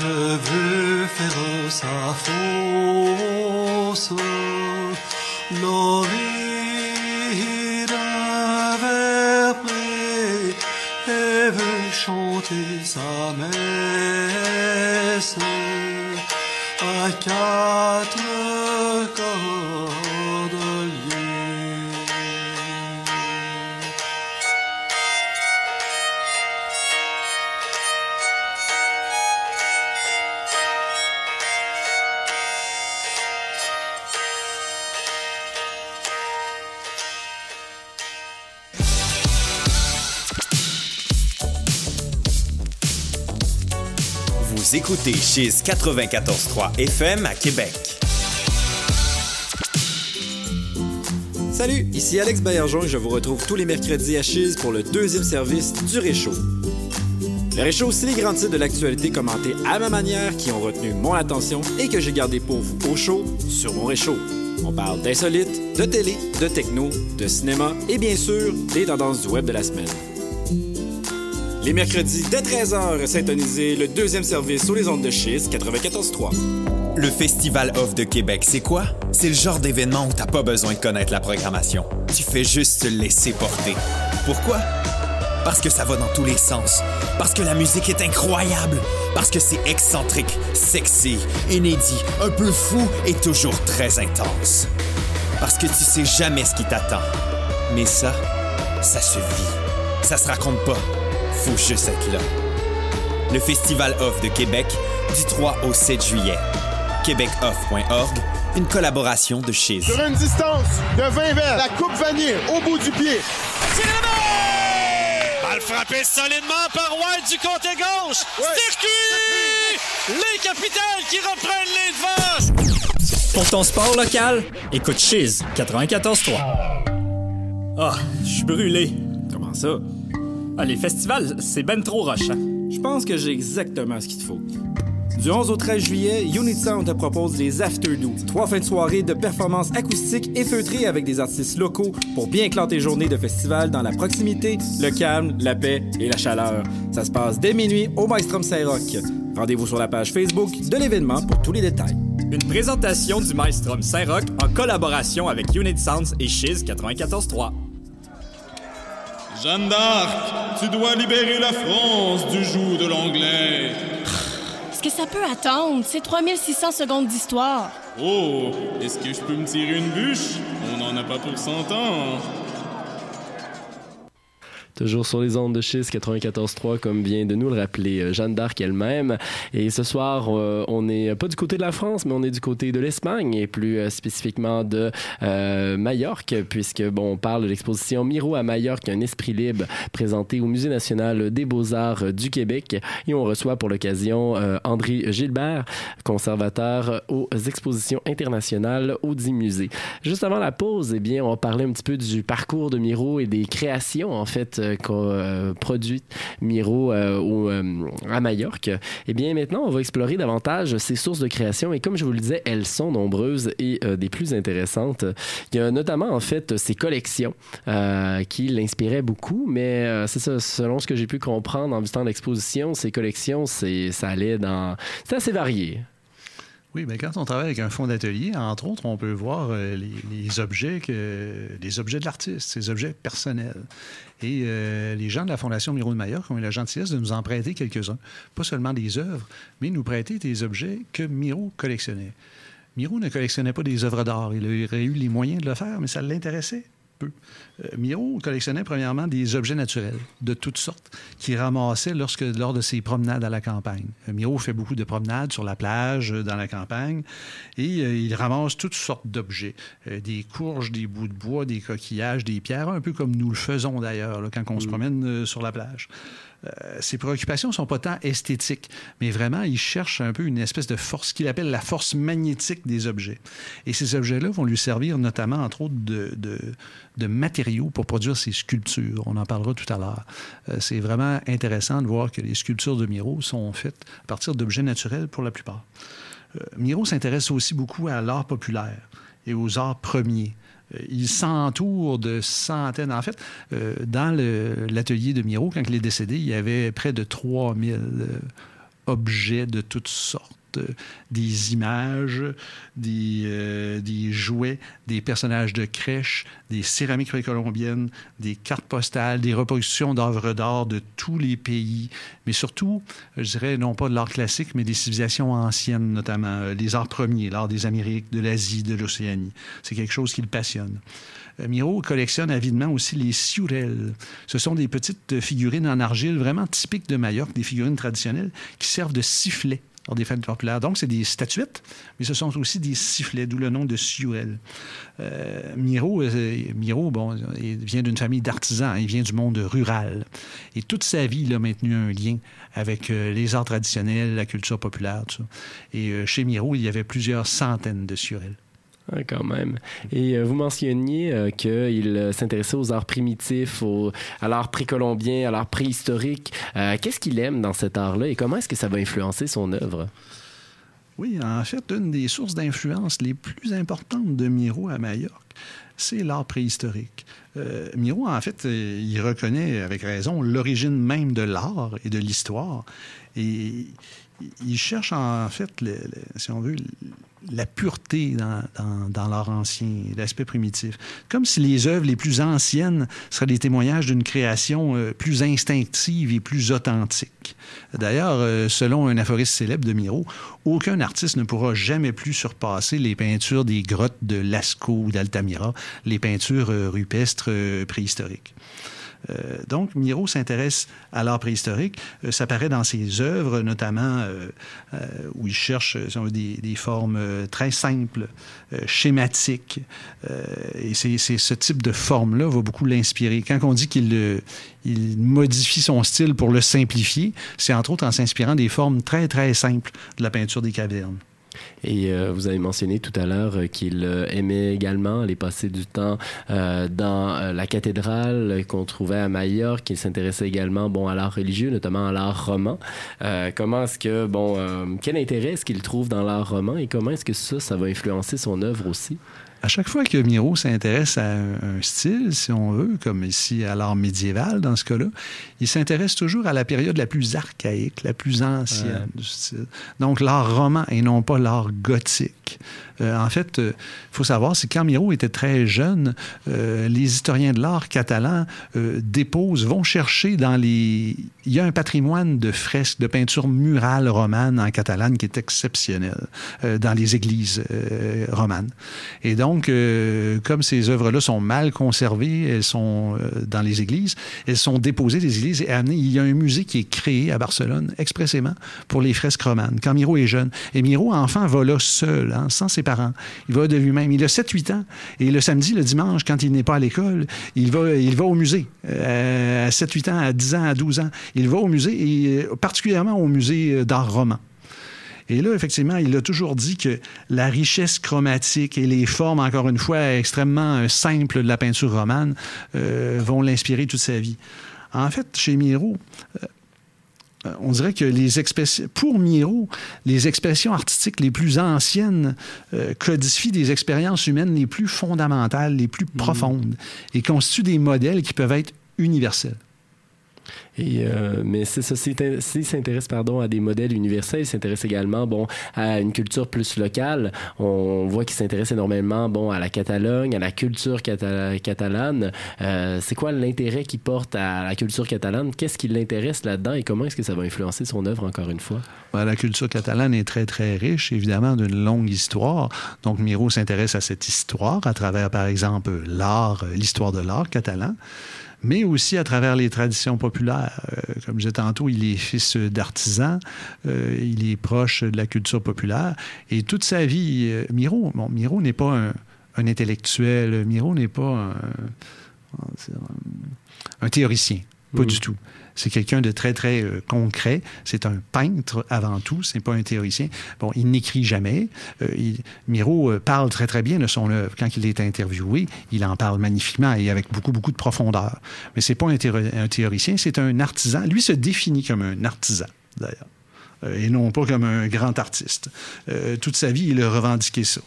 Je veux faire sa fosse, verre près, et veut chanter sa messe à quatre Écoutez Chiz 94.3 FM à Québec. Salut, ici Alex Baillargeon et je vous retrouve tous les mercredis à Chiz pour le deuxième service du Réchaud. Le Réchaud, c'est les grands titres de l'actualité commentés à ma manière qui ont retenu mon attention et que j'ai gardé pour vous au chaud sur mon Réchaud. On parle d'insolites, de télé, de techno, de cinéma et bien sûr des tendances du web de la semaine. Les mercredis dès 13h, syntonisez le deuxième service sur les ondes de Chiz 94.3. Le Festival Off de Québec, c'est quoi? C'est le genre d'événement où t'as pas besoin de connaître la programmation. Tu fais juste te laisser porter. Pourquoi? Parce que ça va dans tous les sens. Parce que la musique est incroyable. Parce que c'est excentrique, sexy, inédit, un peu fou et toujours très intense. Parce que tu sais jamais ce qui t'attend. Mais ça, ça se vit. Ça se raconte pas. Faut juste être là. Le Festival Off de Québec, du 3 au 7 juillet. québecoff.org, une collaboration de Chiz. Sur une distance de 20 verres, la coupe vanille au bout du pied. balle frappée solidement par White du côté gauche. Circuit! Les capitales qui reprennent les devants. Pour ton sport local, écoute Chiz 94.3. Ah, je suis brûlé. Comment ça? Ah, les festivals, c'est ben trop rochant. Je pense que j'ai exactement ce qu'il te faut. Du 11 au 13 juillet, Unit Sound te propose les Afterdo. Trois fins de soirée de performances acoustiques et feutrées avec des artistes locaux pour bien clore tes journées de festival dans la proximité, le calme, la paix et la chaleur. Ça se passe dès minuit au Maestrom Saint-Roch. Rendez-vous sur la page Facebook de l'événement pour tous les détails. Une présentation du Maestrom Saint-Roch en collaboration avec Unit Sounds et Chiz 94.3. Jeanne d'Arc, tu dois libérer la France du joug de l'anglais. Est-ce que ça peut attendre? C'est 3600 secondes d'histoire. Oh, est-ce que je peux me tirer une bûche? On n'en a pas pour 100 ans. Toujours sur les ondes de Chiz 94.3, comme vient de nous le rappeler euh, Jeanne d'Arc elle-même. Et ce soir, euh, on n'est pas du côté de la France, mais on est du côté de l'Espagne et plus euh, spécifiquement de euh, Majorque, puisque bon, on parle de l'exposition Miro à Majorque, un esprit libre présenté au Musée national des beaux-arts du Québec. Et on reçoit pour l'occasion euh, André Gilbert, conservateur aux expositions internationales au 10 musées. Juste avant la pause, eh bien, on parlait un petit peu du parcours de Miro et des créations, en fait, euh, qu'a euh, produit Miro euh, euh, à Majorque. Eh bien, maintenant, on va explorer davantage ses sources de création et comme je vous le disais, elles sont nombreuses et euh, des plus intéressantes. Il y a notamment, en fait, ses collections euh, qui l'inspiraient beaucoup, mais euh, c'est ça, selon ce que j'ai pu comprendre en visitant l'exposition, ses collections, c'est, ça allait dans... C'est assez varié. Oui, bien, quand on travaille avec un fonds d'atelier, entre autres, on peut voir euh, les, objets les objets de l'artiste, ces objets personnels. Et euh, les gens de la Fondation Miro de Majorque ont eu la gentillesse de nous en prêter quelques-uns. Pas seulement des œuvres, mais nous prêter des objets que Miro collectionnait. Miro ne collectionnait pas des œuvres d'art. Il aurait eu les moyens de le faire, mais ça l'intéressait peu. Euh, Miro collectionnait premièrement des objets naturels de toutes sortes qu'il ramassait lorsque, lors de ses promenades à la campagne. Euh, Miro fait beaucoup de promenades sur la plage, euh, dans la campagne, et euh, il ramasse toutes sortes d'objets. Euh, des courges, des bouts de bois, des coquillages, des pierres, un peu comme nous le faisons d'ailleurs quand on se promène euh, sur la plage. Euh, ses préoccupations ne sont pas tant esthétiques, mais vraiment, il cherche un peu une espèce de force qu'il appelle la force magnétique des objets. Et ces objets-là vont lui servir notamment, entre autres, de, matériaux pour produire ses sculptures. On en parlera tout à l'heure. Euh, c'est vraiment intéressant de voir que les sculptures de Miro sont faites à partir d'objets naturels pour la plupart. Euh, Miro s'intéresse aussi beaucoup à l'art populaire et aux arts premiers. Euh, Il s'entoure de centaines. En fait, euh, dans l'atelier de Miro, quand il est décédé, il y avait près de 3000 euh, objets de toutes sortes. Des images, des, euh, des jouets, des personnages de crèche, des céramiques précolombiennes, des cartes postales, des reproductions d'œuvres d'art de tous les pays, mais surtout, je dirais, non pas de l'art classique, mais des civilisations anciennes, notamment euh, les arts premiers, l'art des Amériques, de l'Asie, de l'Océanie. C'est quelque chose qui le passionne. Euh, Miro collectionne avidement aussi les siurelles. Ce sont des petites figurines en argile vraiment typiques de Majorque, des figurines traditionnelles qui servent de sifflets lors des fêtes populaires. Donc, c'est des statuettes, mais ce sont aussi des sifflets, d'où le nom de siurelle. Euh, Miro, euh, Miro, bon, il vient d'une famille d'artisans, il vient du monde rural. Et toute sa vie, il a maintenu un lien avec euh, les arts traditionnels, la culture populaire, tout ça. Et chez Miro, il y avait plusieurs centaines de siurelles. Quand même. Et euh, vous mentionniez euh, qu'il euh, s'intéressait aux arts primitifs, au- à l'art précolombien, à l'art préhistorique. Qu'est-ce qu'il aime dans cet art-là et comment est-ce que ça va influencer son œuvre? Oui, en fait, une des sources d'influence les plus importantes de Miro à Majorque, c'est l'art préhistorique. Euh, Miro, en fait, il reconnaît avec raison l'origine même de l'art et de l'histoire. Et il cherche en fait, si on veut, la pureté dans, dans- l'art ancien, l'aspect primitif. Comme si les œuvres les plus anciennes seraient des témoignages d'une création euh, plus instinctive et plus authentique. D'ailleurs, euh, selon un aphorisme célèbre de Miro, aucun artiste ne pourra jamais plus surpasser les peintures des grottes de Lascaux ou d'Altamira, les peintures euh, rupestres euh, donc, Miro s'intéresse à l'art préhistorique. ça paraît dans ses œuvres, notamment où il cherche des, formes très simples, schématiques. et c'est ce type de forme-là va beaucoup l'inspirer. Quand on dit qu'il il modifie son style pour le simplifier, c'est entre autres en s'inspirant des formes très, très simples de la peinture des cavernes. Et euh, vous avez mentionné tout à l'heure euh, qu'il euh, aimait également aller passer du temps dans la cathédrale qu'on trouvait à Majorque, qu'il s'intéressait également bon, à l'art religieux, notamment à l'art roman. comment est-ce que, bon, quel intérêt est-ce qu'il trouve dans l'art roman et comment est-ce que ça, ça va influencer son œuvre aussi? À chaque fois que Miro s'intéresse à un, style, si on veut, comme ici à l'art médiéval dans ce cas-là, il s'intéresse toujours à la période la plus archaïque, la plus ancienne du style. Donc l'art roman et non pas l'art gothique. Euh, en fait, il euh, faut savoir, c'est quand Miro était très jeune, euh, les historiens de l'art catalans déposent, vont chercher dans les... Il y a un patrimoine de fresques, de peintures murales romanes en Catalane qui est exceptionnel dans les églises romanes. Et donc, comme ces œuvres-là sont mal conservées, elles sont dans les églises, elles sont déposées des églises et amenées. Il y a un musée qui est créé à Barcelone expressément pour les fresques romanes, quand Miro est jeune. Et Miro, enfant, va là seul, sans ses parents. Il va de lui-même. Il a 7-8 ans. Et le samedi, le dimanche, quand il n'est pas à l'école, il va, il va au musée. Euh, à 7-8 ans, à 10 ans, à 12 ans. Il va au musée, et euh, particulièrement au musée d'art roman. Et là, effectivement, il a toujours dit que la richesse chromatique et les formes, encore une fois, extrêmement euh, simples de la peinture romane vont l'inspirer toute sa vie. En fait, chez Miro, euh, on dirait que les expressions, pour Miro, les expressions artistiques les plus anciennes euh, codifient des expériences humaines les plus fondamentales, les plus mm. profondes, et constituent des modèles qui peuvent être universels. Euh, mais c'est ça, s'il s'intéresse pardon, à des modèles universels, il s'intéresse également bon, à une culture plus locale. On voit qu'il s'intéresse énormément bon, à la Catalogne, à la culture catalane. Euh, c'est quoi l'intérêt qu'il porte à la culture catalane? Qu'est-ce qui l'intéresse là-dedans et comment est-ce que ça va influencer son œuvre encore une fois? la culture catalane est très, très riche, évidemment, d'une longue histoire. Donc, Miro s'intéresse à cette histoire à travers, par exemple, l'art, l'histoire de l'art catalan mais aussi à travers les traditions populaires. Euh, comme je disais tantôt, il est fils d'artisan, euh, il est proche de la culture populaire, et toute sa vie, euh, Miro, bon, Miro n'est pas un, intellectuel, Miro n'est pas un, théoricien, pas du tout. C'est quelqu'un de très, très euh, concret. C'est un peintre avant tout, c'est pas un théoricien. Bon, il n'écrit jamais. Euh, Miro euh, parle très, très bien de son œuvre. Quand il est interviewé, il en parle magnifiquement et avec beaucoup, beaucoup de profondeur. Mais c'est pas un théoricien, c'est un artisan. Lui se définit comme un artisan, d'ailleurs. Euh, et non pas comme un grand artiste. Euh, toute sa vie, il a revendiqué ça.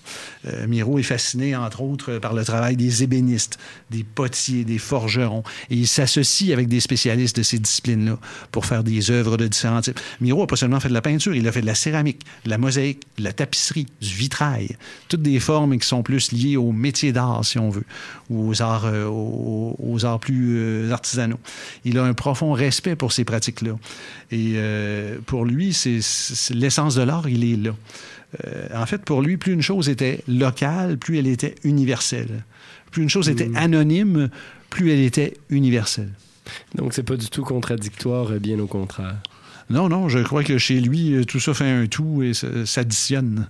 Euh, Miro est fasciné, entre autres, par le travail des ébénistes, des potiers, des forgerons, et il s'associe avec des spécialistes de ces disciplines-là pour faire des œuvres de différents types. Miro n'a pas seulement fait de la peinture, il a fait de la céramique, de la mosaïque, de la tapisserie, du vitrail, toutes des formes qui sont plus liées au métier d'art, si on veut, ou aux arts, aux, arts plus artisanaux. Il a un profond respect pour ces pratiques-là. Et pour lui, c'est l'essence de l'art, il est là. Euh, en fait, pour lui, plus une chose était locale, plus elle était universelle. Plus une chose était hmm. anonyme, plus elle était universelle. Donc, c'est pas du tout contradictoire, bien au contraire. Non, non, je crois que chez lui, euh, tout ça fait un tout et s'additionne.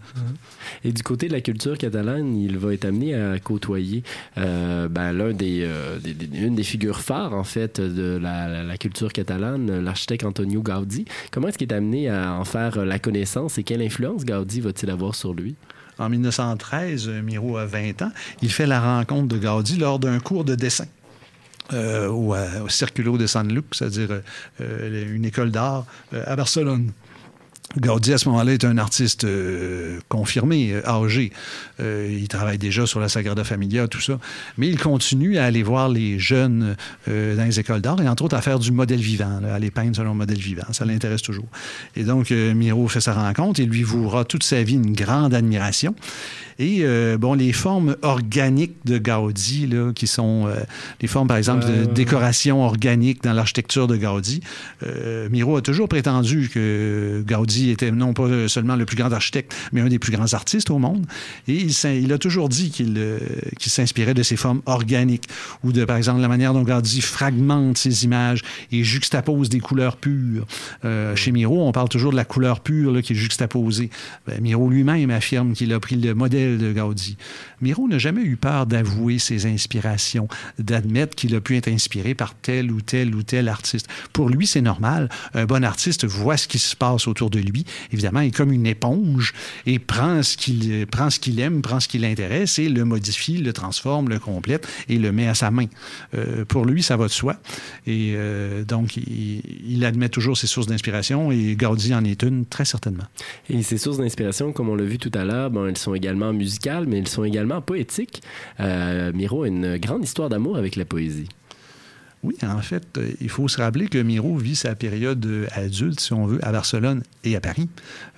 Et du côté de la culture catalane, il va être amené à côtoyer euh, ben, l'un euh, des, une des figures phares, en fait, de la, culture catalane, l'architecte Antonio Gaudi. Comment est-ce qu'il est amené à en faire la connaissance et quelle influence Gaudi va-t-il avoir sur lui? En 1913, Miro a 20 ans. Il fait la rencontre de Gaudi lors d'un cours de dessin. Euh, au, Circulo de San Luc, c'est-à-dire euh, une école d'art euh, à Barcelone. Gaudi, à ce moment-là, est un artiste confirmé, âgé. il travaille déjà sur la Sagrada Familia, tout ça. Mais il continue à aller voir les jeunes dans les écoles d'art et, entre autres, à faire du modèle vivant, à les peindre selon le modèle vivant. Ça l'intéresse toujours. Et donc, Miro fait sa rencontre et lui vouera toute sa vie une grande admiration. Et euh, bon, les formes organiques de Gaudi, là, qui sont euh, les formes, par exemple, de décoration organique dans l'architecture de Gaudi, euh, Miro a toujours prétendu que Gaudi était non pas seulement le plus grand architecte, mais un des plus grands artistes au monde. Et il, il a toujours dit qu'il s'inspirait de ces formes organiques ou de, par exemple, la manière dont Gaudi fragmente ses images et juxtapose des couleurs pures. chez Miro, on parle toujours de la couleur pure là, qui est juxtaposée. Ben, Miro lui-même affirme qu'il a pris le modèle de Gaudi. Miro n'a jamais eu peur d'avouer ses inspirations, d'admettre qu'il a pu être inspiré par tel ou tel ou tel artiste. Pour lui, c'est normal. Un bon artiste voit ce qui se passe autour de lui. Évidemment, est comme une éponge et prend ce qu'il prend ce qu'il aime, prend ce qui l'intéresse et le modifie, le transforme, le complète et le met à sa main. Euh, pour lui, ça va de soi. Et euh, donc, il, il, admet toujours ses sources d'inspiration et Gaudi en est une, très certainement. Et ces sources d'inspiration, comme on l'a vu tout à l'heure, bon, elles sont également musicales, mais elles sont également poétiques. Euh, Miro a une grande histoire d'amour avec la poésie. Oui, en fait, euh, il faut se rappeler que Miro vit sa période euh, adulte, si on veut, à Barcelone et à Paris.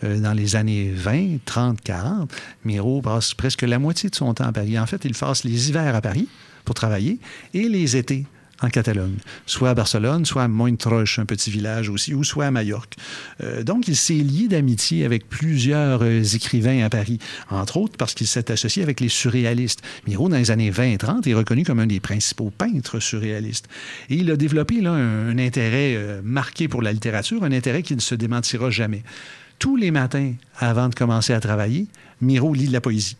dans les années 20, 30, 40, Miro passe presque la moitié de son temps à Paris. En fait, il passe les hivers à Paris pour travailler et les étés en Catalogne, soit à Barcelone, soit à Montroche, un petit village aussi, ou soit à Majorque. Euh, donc, il s'est lié d'amitié avec plusieurs euh, écrivains à Paris, entre autres parce qu'il s'est associé avec les surréalistes. Miro, dans les années 20 et 30, est reconnu comme un des principaux peintres surréalistes. Et il a développé là, un, intérêt euh, marqué pour la littérature, un intérêt qui ne se démentira jamais. Tous les matins, avant de commencer à travailler, Miro lit de la poésie.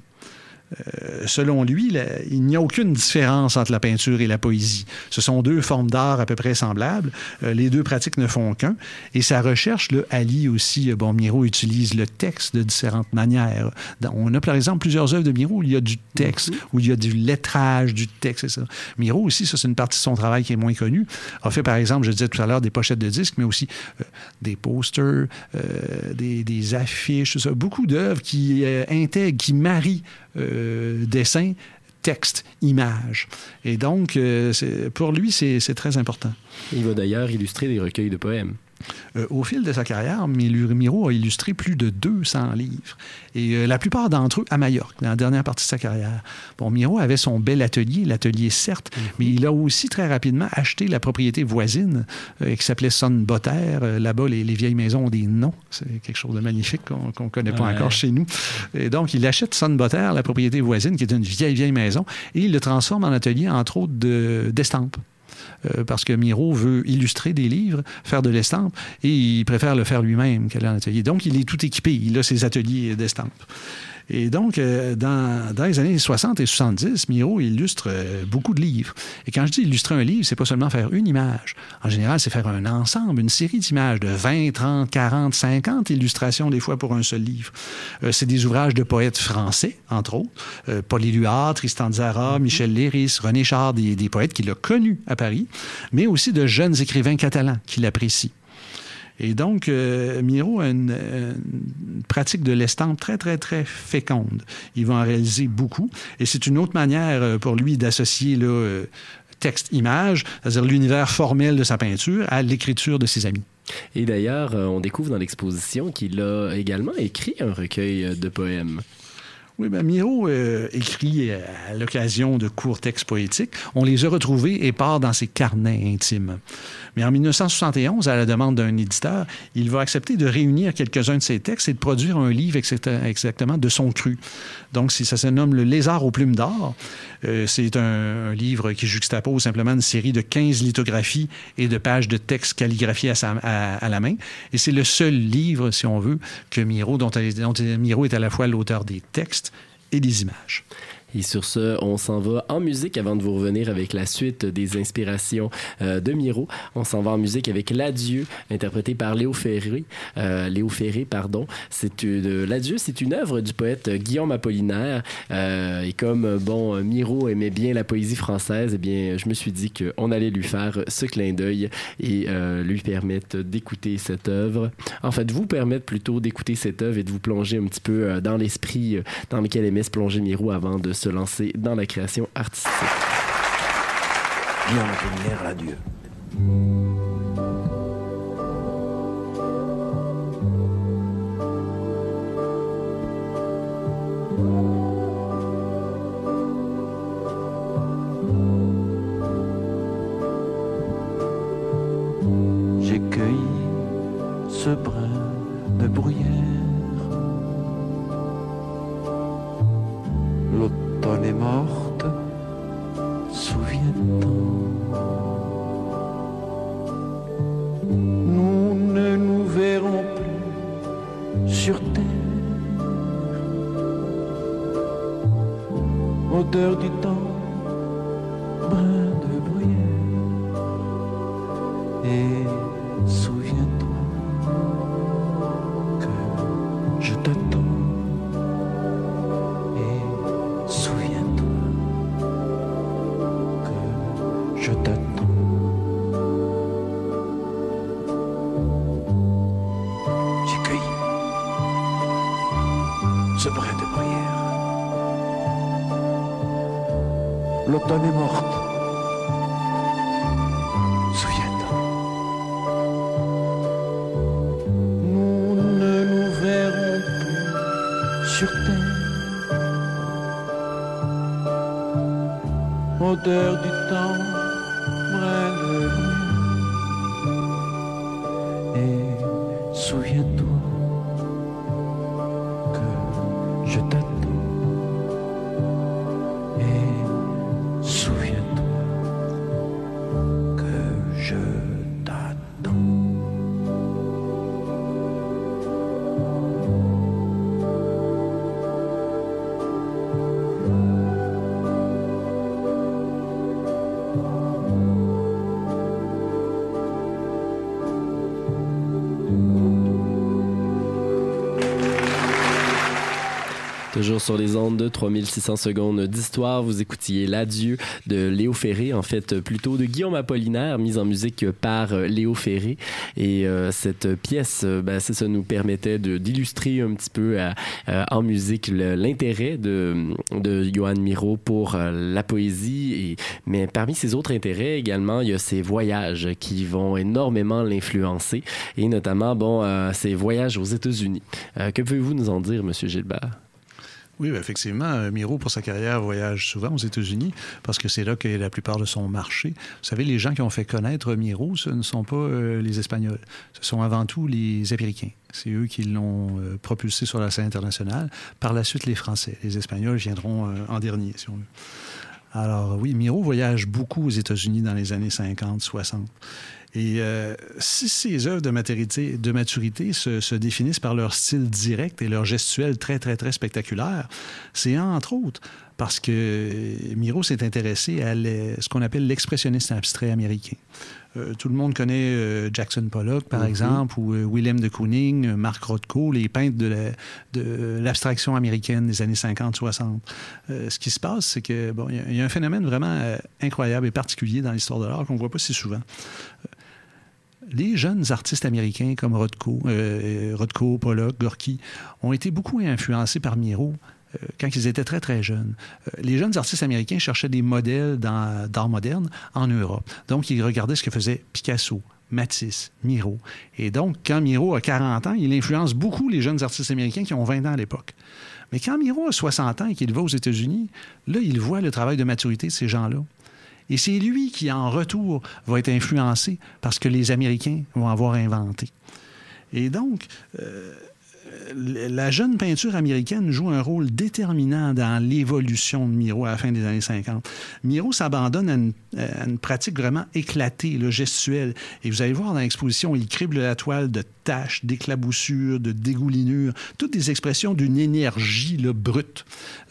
Euh, selon lui, il n'y a aucune différence entre la peinture et la poésie. Ce sont deux formes d'art à peu près semblables. Euh, les deux pratiques ne font qu'un. Et sa recherche le allie aussi. Euh, bon, Miro utilise le texte de différentes manières. on a par exemple plusieurs œuvres de Miro où il y a du texte, mhm. où il y a du lettrage du texte. Ça. Miro aussi, ça c'est une partie de son travail qui est moins connue, a fait par exemple, je disais tout à l'heure, des pochettes de disques, mais aussi des posters, des, affiches, beaucoup d'œuvres qui intègrent, qui marient euh, dessin, texte, image. Et donc, euh, pour lui, c'est très important. Il va d'ailleurs illustrer des recueils de poèmes. Euh, au fil de sa carrière, Miro a illustré plus de 200 livres, et euh, la plupart d'entre eux à Majorque, dans la dernière partie de sa carrière. Bon, Miro avait son bel atelier, l'atelier certes, mhm. mais il a aussi très rapidement acheté la propriété voisine euh, qui s'appelait Son Botter. Là-bas, les, vieilles maisons ont des noms. C'est quelque chose de magnifique qu'on ne connaît pas encore chez nous. Et donc, il achète Son Botter, la propriété voisine, qui est une vieille, vieille maison, et il le transforme en atelier, entre autres, d'estampes. Euh, parce que Miro veut illustrer des livres, faire de l'estampe, et il préfère le faire lui-même qu'aller en atelier. Donc, il est tout équipé. Il a ses ateliers d'estampe. Et donc, euh, dans, dans, les années 60 et 70, Miro illustre euh, beaucoup de livres. Et quand je dis illustrer un livre, c'est pas seulement faire une image. En général, c'est faire un ensemble, une série d'images de 20, 30, 40, 50 illustrations des fois pour un seul livre. Euh, c'est des ouvrages de poètes français, entre autres. Paul Éluard, Tristan Zara, mm-hmm. Michel Léris, René Char, des, des poètes qu'il a connus à Paris, mais aussi de jeunes écrivains catalans qu'il apprécie. Et donc, euh, Miro a une, pratique de l'estampe très, très, très féconde. Il va en réaliser beaucoup. Et c'est une autre manière euh, pour lui d'associer le euh, texte-image, c'est-à-dire l'univers formel de sa peinture, à l'écriture de ses amis. Et d'ailleurs, on découvre dans l'exposition qu'il a également écrit un recueil de poèmes. Bien, Miro écrit à l'occasion de courts textes poétiques. On les a retrouvés et part dans ses carnets intimes. Mais en 1971, à la demande d'un éditeur, il va accepter de réunir quelques-uns de ses textes et de produire un livre exactement de son cru. Donc, ça se nomme Le Lézard aux plumes d'or. Euh, c'est un, livre qui juxtapose simplement une série de 15 lithographies et de pages de textes calligraphiés à, la main. Et c'est le seul livre, si on veut, que Miro, dont Miro est à la fois l'auteur des textes et des images. Et sur ce, on s'en va en musique avant de vous revenir avec la suite des inspirations euh, de Miro. On s'en va en musique avec L'Adieu, interprété par Léo Ferré. Euh, Léo Ferré, pardon. C'est L'Adieu, c'est une œuvre du poète Guillaume Apollinaire. Euh, et comme, bon, Miro aimait bien la poésie française, eh bien, je me suis dit qu'on allait lui faire ce clin d'œil et lui permettre d'écouter cette œuvre. En fait, vous permettre plutôt d'écouter cette œuvre et de vous plonger un petit peu dans l'esprit dans lequel aimait se plonger Miro avant de se lancer dans la création artistique. Guillaume adieu. Toujours sur les ondes de 3600 secondes d'histoire, vous écoutiez L'adieu de Léo Ferré, en fait plutôt de Guillaume Apollinaire, mise en musique par euh, Léo Ferré. Et euh, cette pièce, euh, ben, ça nous permettait d'illustrer un petit peu en musique l'intérêt de, de Johan Miro pour la poésie. Mais parmi ses autres intérêts également, il y a ses voyages qui vont énormément l'influencer. Et notamment, bon, ses voyages aux États-Unis. Que pouvez-vous nous en dire, Monsieur Gilbert? Oui, ben, effectivement, euh, Miro, pour sa carrière, voyage souvent aux États-Unis parce que c'est là a la plupart de son marché. Vous savez, les gens qui ont fait connaître Miro, ce ne sont pas euh, les Espagnols. Ce sont avant tout les Américains. C'est eux qui l'ont euh, propulsé sur la scène internationale. Par la suite, les Français. Les Espagnols viendront en dernier, si on veut. Alors oui, Miro voyage beaucoup aux États-Unis dans les années 50, 60. Et euh, si ces œuvres de maturité, de maturité se, se définissent par leur style direct et leur gestuelle très, très, très spectaculaire, c'est entre autres parce que Miro s'est intéressé à ce qu'on appelle l'expressionnisme abstrait américain. Euh, tout le monde connaît euh, Jackson Pollock, par Mhm. exemple, ou euh, Willem de Kooning, Mark Rothko, les peintres de la- de l'abstraction américaine des années 50-60. Euh, ce qui se passe, c'est que bon, y a- y, a un phénomène vraiment incroyable et particulier dans l'histoire de l'art qu'on ne voit pas si souvent. Euh, Les jeunes artistes américains comme Rothko, euh, Rothko, Pollock, Gorky ont été beaucoup influencés par Miro euh, quand ils étaient très, très jeunes. Euh, les jeunes artistes américains cherchaient des modèles d'art moderne en Europe. Donc, ils regardaient ce que faisait Picasso, Matisse, Miro. Et donc, quand Miro a 40 ans, il influence beaucoup les jeunes artistes américains qui ont 20 ans à l'époque. Mais quand Miro a 60 ans et qu'il va aux États-Unis, là, il voit le travail de maturité de ces gens-là. Et c'est lui qui, en retour, va être influencé par ce que les Américains vont avoir inventé. Et donc, euh, la jeune peinture américaine joue un rôle déterminant dans l'évolution de Miro à la fin des années 50. Miro s'abandonne à une, à une pratique vraiment éclatée, le gestuelle. Et vous allez voir dans l'exposition, il crible la toile de taches, d'éclaboussures, de dégoulinures, toutes des expressions d'une énergie là, brute.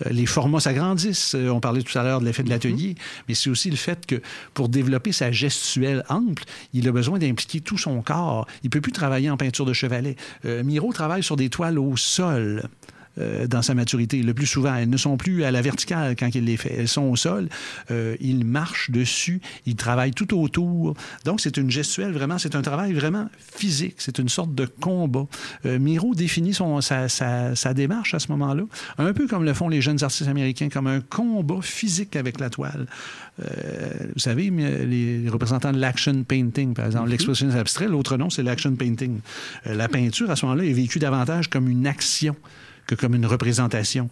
Euh, les formats s'agrandissent. Euh, On parlait tout à l'heure de l'effet de l'atelier, mais c'est aussi le fait que pour développer sa gestuelle ample, il a besoin d'impliquer tout son corps. Il peut plus travailler en peinture de chevalet. Euh, Miro travaille sur des toiles au sol. Euh, dans sa maturité. Le plus souvent, elles ne sont plus à la verticale quand il les fait. Elles sont au sol. Euh, il marche dessus. Il travaille tout autour. Donc, c'est une gestuelle vraiment, c'est un travail vraiment physique. C'est une sorte de combat. Euh, Miro définit son, sa, sa- sa démarche à ce moment-là, un peu comme le font les jeunes artistes américains, comme un combat physique avec la toile. Euh, vous savez, les représentants de l'action painting, par exemple, l'expressionnisme abstrait, l'autre nom, c'est l'action painting. La peinture, à ce moment-là, est vécue davantage comme une action que comme une représentation.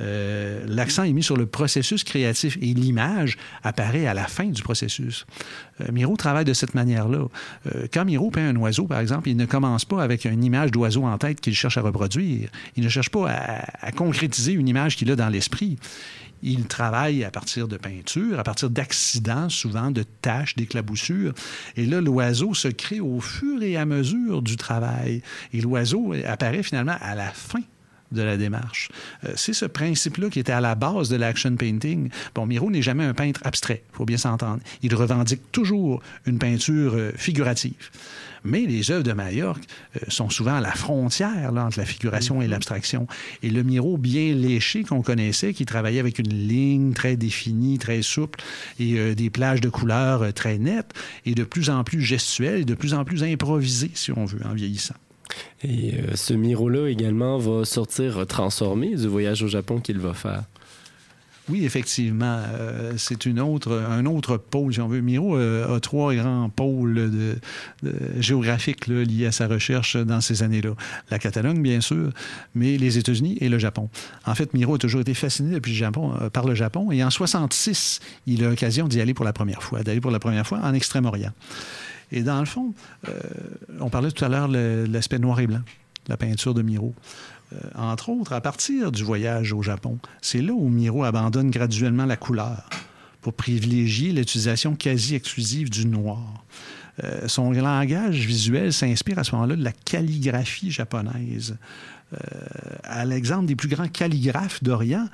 Euh, L'accent est mis sur le processus créatif et l'image apparaît à la fin du processus. Euh, Miro travaille de cette manière-là. Euh, quand Miro peint un oiseau, par exemple, il ne commence pas avec une image d'oiseau en tête qu'il cherche à reproduire. Il ne cherche pas à, concrétiser une image qu'il a dans l'esprit. Il travaille à partir de peinture, à partir d'accidents, souvent de taches, d'éclaboussures. Et là, l'oiseau se crée au fur et à mesure du travail. Et l'oiseau apparaît finalement à la fin de la démarche. Euh, c'est ce principe-là qui était à la base de l'action painting. Bon, Miro n'est jamais un peintre abstrait, il faut bien s'entendre. Il revendique toujours une peinture euh, figurative. Mais les œuvres de Majorque euh, sont souvent à la frontière là, entre la figuration et Mhm. l'abstraction. Et le Miro bien léché qu'on connaissait, qui travaillait avec une ligne très définie, très souple, et des plages de couleurs très nettes, est de plus en plus gestuel et de plus en plus improvisé, si on veut, en vieillissant. Et euh, ce Miro-là également va sortir transformé du voyage au Japon qu'il va faire. Oui, effectivement, euh, c'est une autre, un autre pôle, si on veut. Miro euh, a trois grands pôles géographiques liés à sa recherche dans ces années-là. La Catalogne, bien sûr, mais les États-Unis et le Japon. En fait, Miro a toujours été fasciné depuis le Japon, par le Japon, et en 66, il a l'occasion d'y aller pour la première fois, d'aller pour la première fois en Extrême-Orient. Et dans le fond, euh, on parlait tout à l'heure de l'aspect noir et blanc, la peinture de Miro. Euh, entre autres, à partir du voyage au Japon, c'est là où Miro abandonne graduellement la couleur pour privilégier l'utilisation quasi exclusive du noir. Euh, son langage visuel s'inspire à ce moment-là de la calligraphie japonaise. À l'exemple des plus grands calligraphes d'Orient,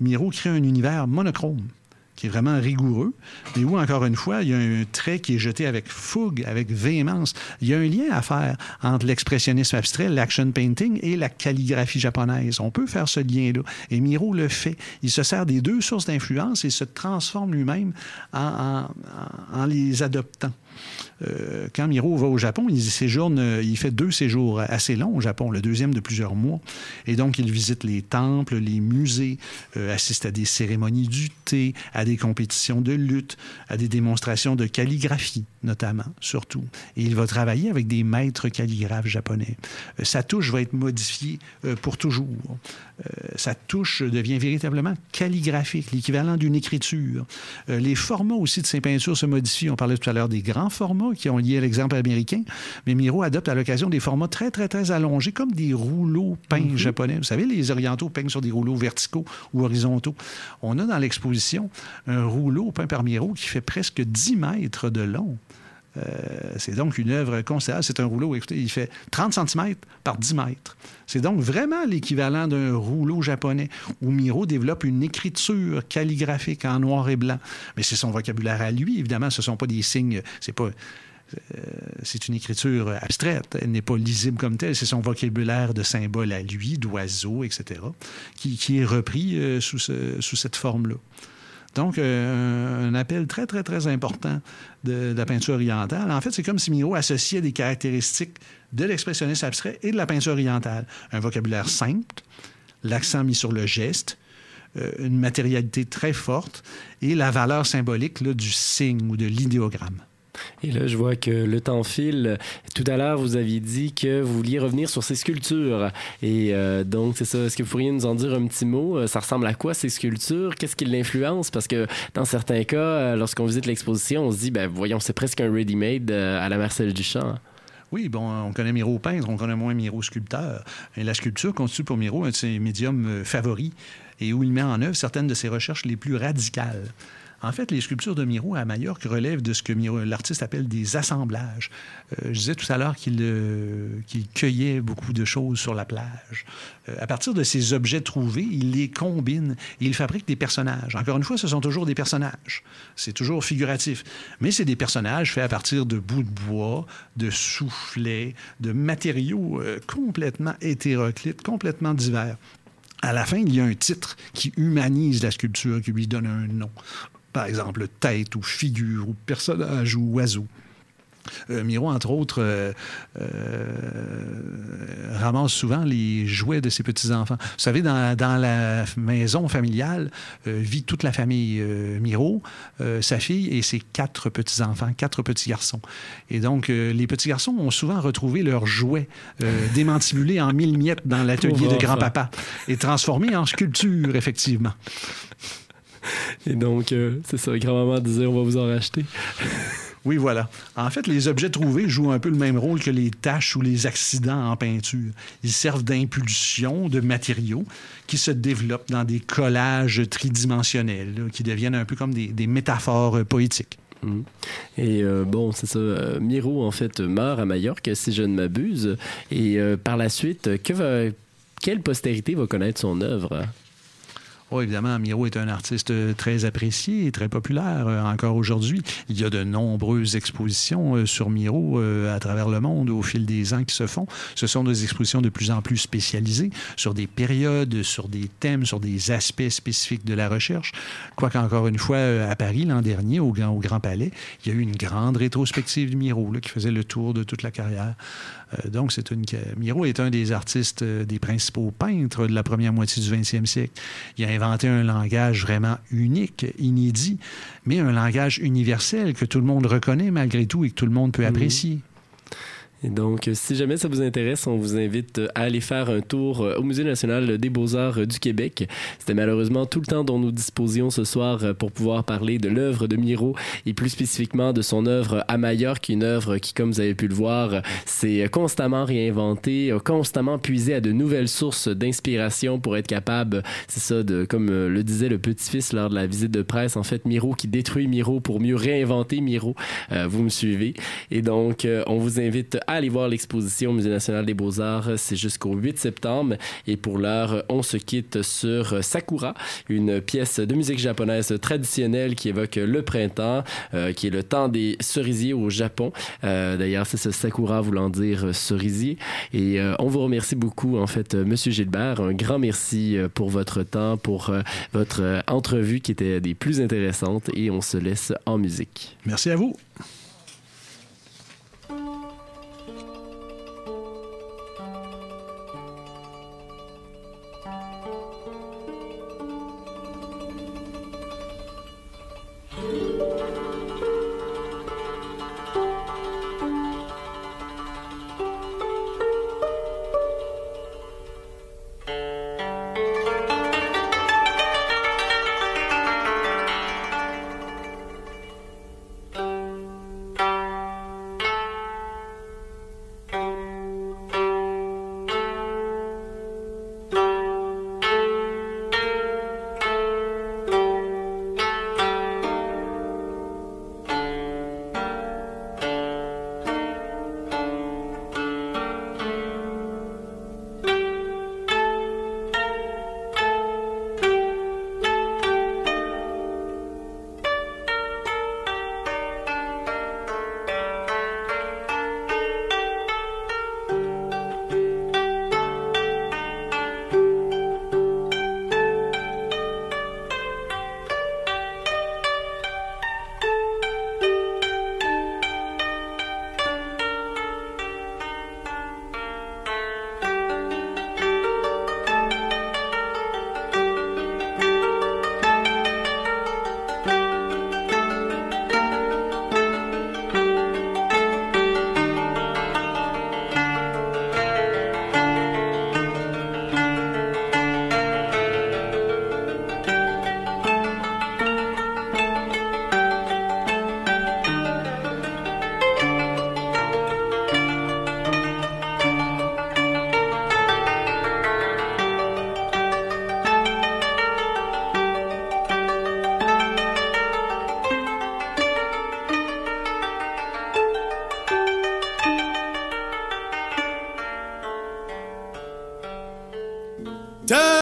Miro crée un univers monochrome qui est vraiment rigoureux, mais où, encore une fois, il y a un trait qui est jeté avec fougue, avec véhémence. Il y a un lien à faire entre l'expressionnisme abstrait, l'action painting et la calligraphie japonaise. On peut faire ce lien-là. Et Miro le fait. Il se sert des deux sources d'influence et se transforme lui-même en, en- en les adoptant. Euh, quand Miro va au Japon, il séjourne, euh, il fait deux séjours assez longs au Japon, le deuxième de plusieurs mois. Et donc, il visite les temples, les musées, euh, assiste à des cérémonies du thé, à des compétitions de lutte, à des démonstrations de calligraphie, notamment, surtout. Et il va travailler avec des maîtres calligraphes japonais. Euh, sa touche va être modifiée euh, pour toujours. Euh, sa touche devient véritablement calligraphique, l'équivalent d'une écriture. Les formats aussi de ses peintures se modifient. On parlait tout à l'heure des grands formats qui ont lié à l'exemple américain, mais Miro adopte à l'occasion des formats très, très, très allongés, comme des rouleaux peints japonais. Vous savez, les orientaux peignent sur des rouleaux verticaux ou horizontaux. On a dans l'exposition un rouleau peint par Miro qui fait presque 10 mètres de long. Euh, c'est donc une œuvre considérable. C'est un rouleau, écoutez, il fait 30 cm par 10 mètres. C'est donc vraiment l'équivalent d'un rouleau japonais où Miro développe une écriture calligraphique en noir et blanc. Mais c'est son vocabulaire à lui, évidemment. Ce ne sont pas des signes, c'est pas. euh, c'est une écriture abstraite, elle n'est pas lisible comme telle, c'est son vocabulaire de symboles à lui, d'oiseaux, etc., qui, est repris euh, sous, sous cette forme-là. Donc, euh, un appel très, très, très important de, la peinture orientale. En fait, c'est comme si Miro associait des caractéristiques de l'expressionnisme abstrait et de la peinture orientale. Un vocabulaire simple, l'accent mis sur le geste, euh, une matérialité très forte et la valeur symbolique du signe ou de l'idéogramme. Et là, je vois que le temps file. Tout à l'heure, vous aviez dit que vous vouliez revenir sur ces sculptures. Et euh, donc, c'est ça. Est-ce que vous pourriez nous en dire un petit mot? Euh, Ça ressemble à quoi ces sculptures? Qu'est-ce qui l'influence? Parce que dans certains cas, euh, lorsqu'on visite l'exposition, on se dit, ben voyons, c'est presque un ready-made à la Marcel Duchamp. Oui, bon, on connaît Miro peintre, on connaît moins Miro sculpteur. Et la sculpture constitue pour Miro un de ses médiums favoris et où il met en œuvre certaines de ses recherches les plus radicales. En fait, les sculptures de Miro à Majorque relèvent de ce que l'artiste appelle des assemblages. Euh, je disais tout à l'heure qu'il euh, qu'il cueillait beaucoup de choses sur la plage. Euh, à partir de ces objets trouvés, il les combine et il fabrique des personnages. Encore une fois, ce sont toujours des personnages. C'est toujours figuratif. Mais c'est des personnages faits à partir de bouts de bois, de soufflets, de matériaux complètement hétéroclites, complètement divers. À la fin, il y a un titre qui humanise la sculpture, qui lui donne un nom. Par exemple, tête ou figure ou personnage ou oiseau. Euh, Miro, entre autres, euh, euh, ramasse souvent les jouets de ses petits-enfants. Vous savez, dans, dans la maison familiale vit toute la famille Miro, sa fille et ses quatre petits-enfants, quatre petits garçons. Et donc, les petits garçons ont souvent retrouvé leurs jouets démantibulés en mille miettes dans l'atelier de grand-papa et transformés en sculpture, effectivement. Et donc, euh, c'est ça, grand-maman disait, on va vous en racheter. Oui, voilà. En fait, les objets trouvés jouent un peu le même rôle que les taches ou les accidents en peinture. Ils servent d'impulsion de matériaux qui se développent dans des collages tridimensionnels, là, qui deviennent un peu comme des, des métaphores euh, poétiques. Mhm. Et euh, bon, c'est ça. euh, Miro, en fait, meurt à Majorque, si je ne m'abuse. Et euh, par la suite, que va. quelle postérité va connaître son œuvre? Oh, évidemment, Miro est un artiste euh, très apprécié et très populaire euh, encore aujourd'hui. Il y a de nombreuses expositions euh, sur Miro à travers le monde au fil des ans qui se font. Ce sont des expositions de plus en plus spécialisées sur des périodes, sur des thèmes, sur des aspects spécifiques de la recherche. Quoique, encore une fois, à Paris l'an dernier, au Grand, Palais, il y a eu une grande rétrospective de Miro qui faisait le tour de toute la carrière. donc, c'est une... Miro est un des artistes, des principaux peintres de la première moitié du 20e siècle. Il a inventé un langage vraiment unique, inédit, mais un langage universel que tout le monde reconnaît malgré tout et que tout le monde peut mhm. apprécier. Et donc, si jamais ça vous intéresse, on vous invite à aller faire un tour euh, au Musée national des beaux-arts euh, du Québec. C'était malheureusement tout le temps dont nous disposions ce soir euh, pour pouvoir parler de l'œuvre de Miro et plus spécifiquement de son œuvre à Majorque, une œuvre qui, comme vous avez pu le voir, s'est constamment réinventée, constamment puisée à de nouvelles sources d'inspiration pour être capable, c'est ça, de, comme le disait le petit-fils lors de la visite de presse, en fait, Miro qui détruit Miro pour mieux réinventer Miro. vous me suivez. Et donc, on vous invite aller voir l'exposition au Musée national des beaux-arts. C'est jusqu'au 8 septembre. Et pour l'heure, on se quitte sur Sakura, une pièce de musique japonaise traditionnelle qui évoque le printemps, euh, qui est le temps des cerisiers au Japon. Euh, d'ailleurs, c'est ce Sakura voulant dire cerisier. Et euh, on vous remercie beaucoup, en fait, Monsieur Gilbert. Un grand merci pour votre temps, pour votre entrevue qui était des plus intéressantes. Et on se laisse en musique. Merci à vous.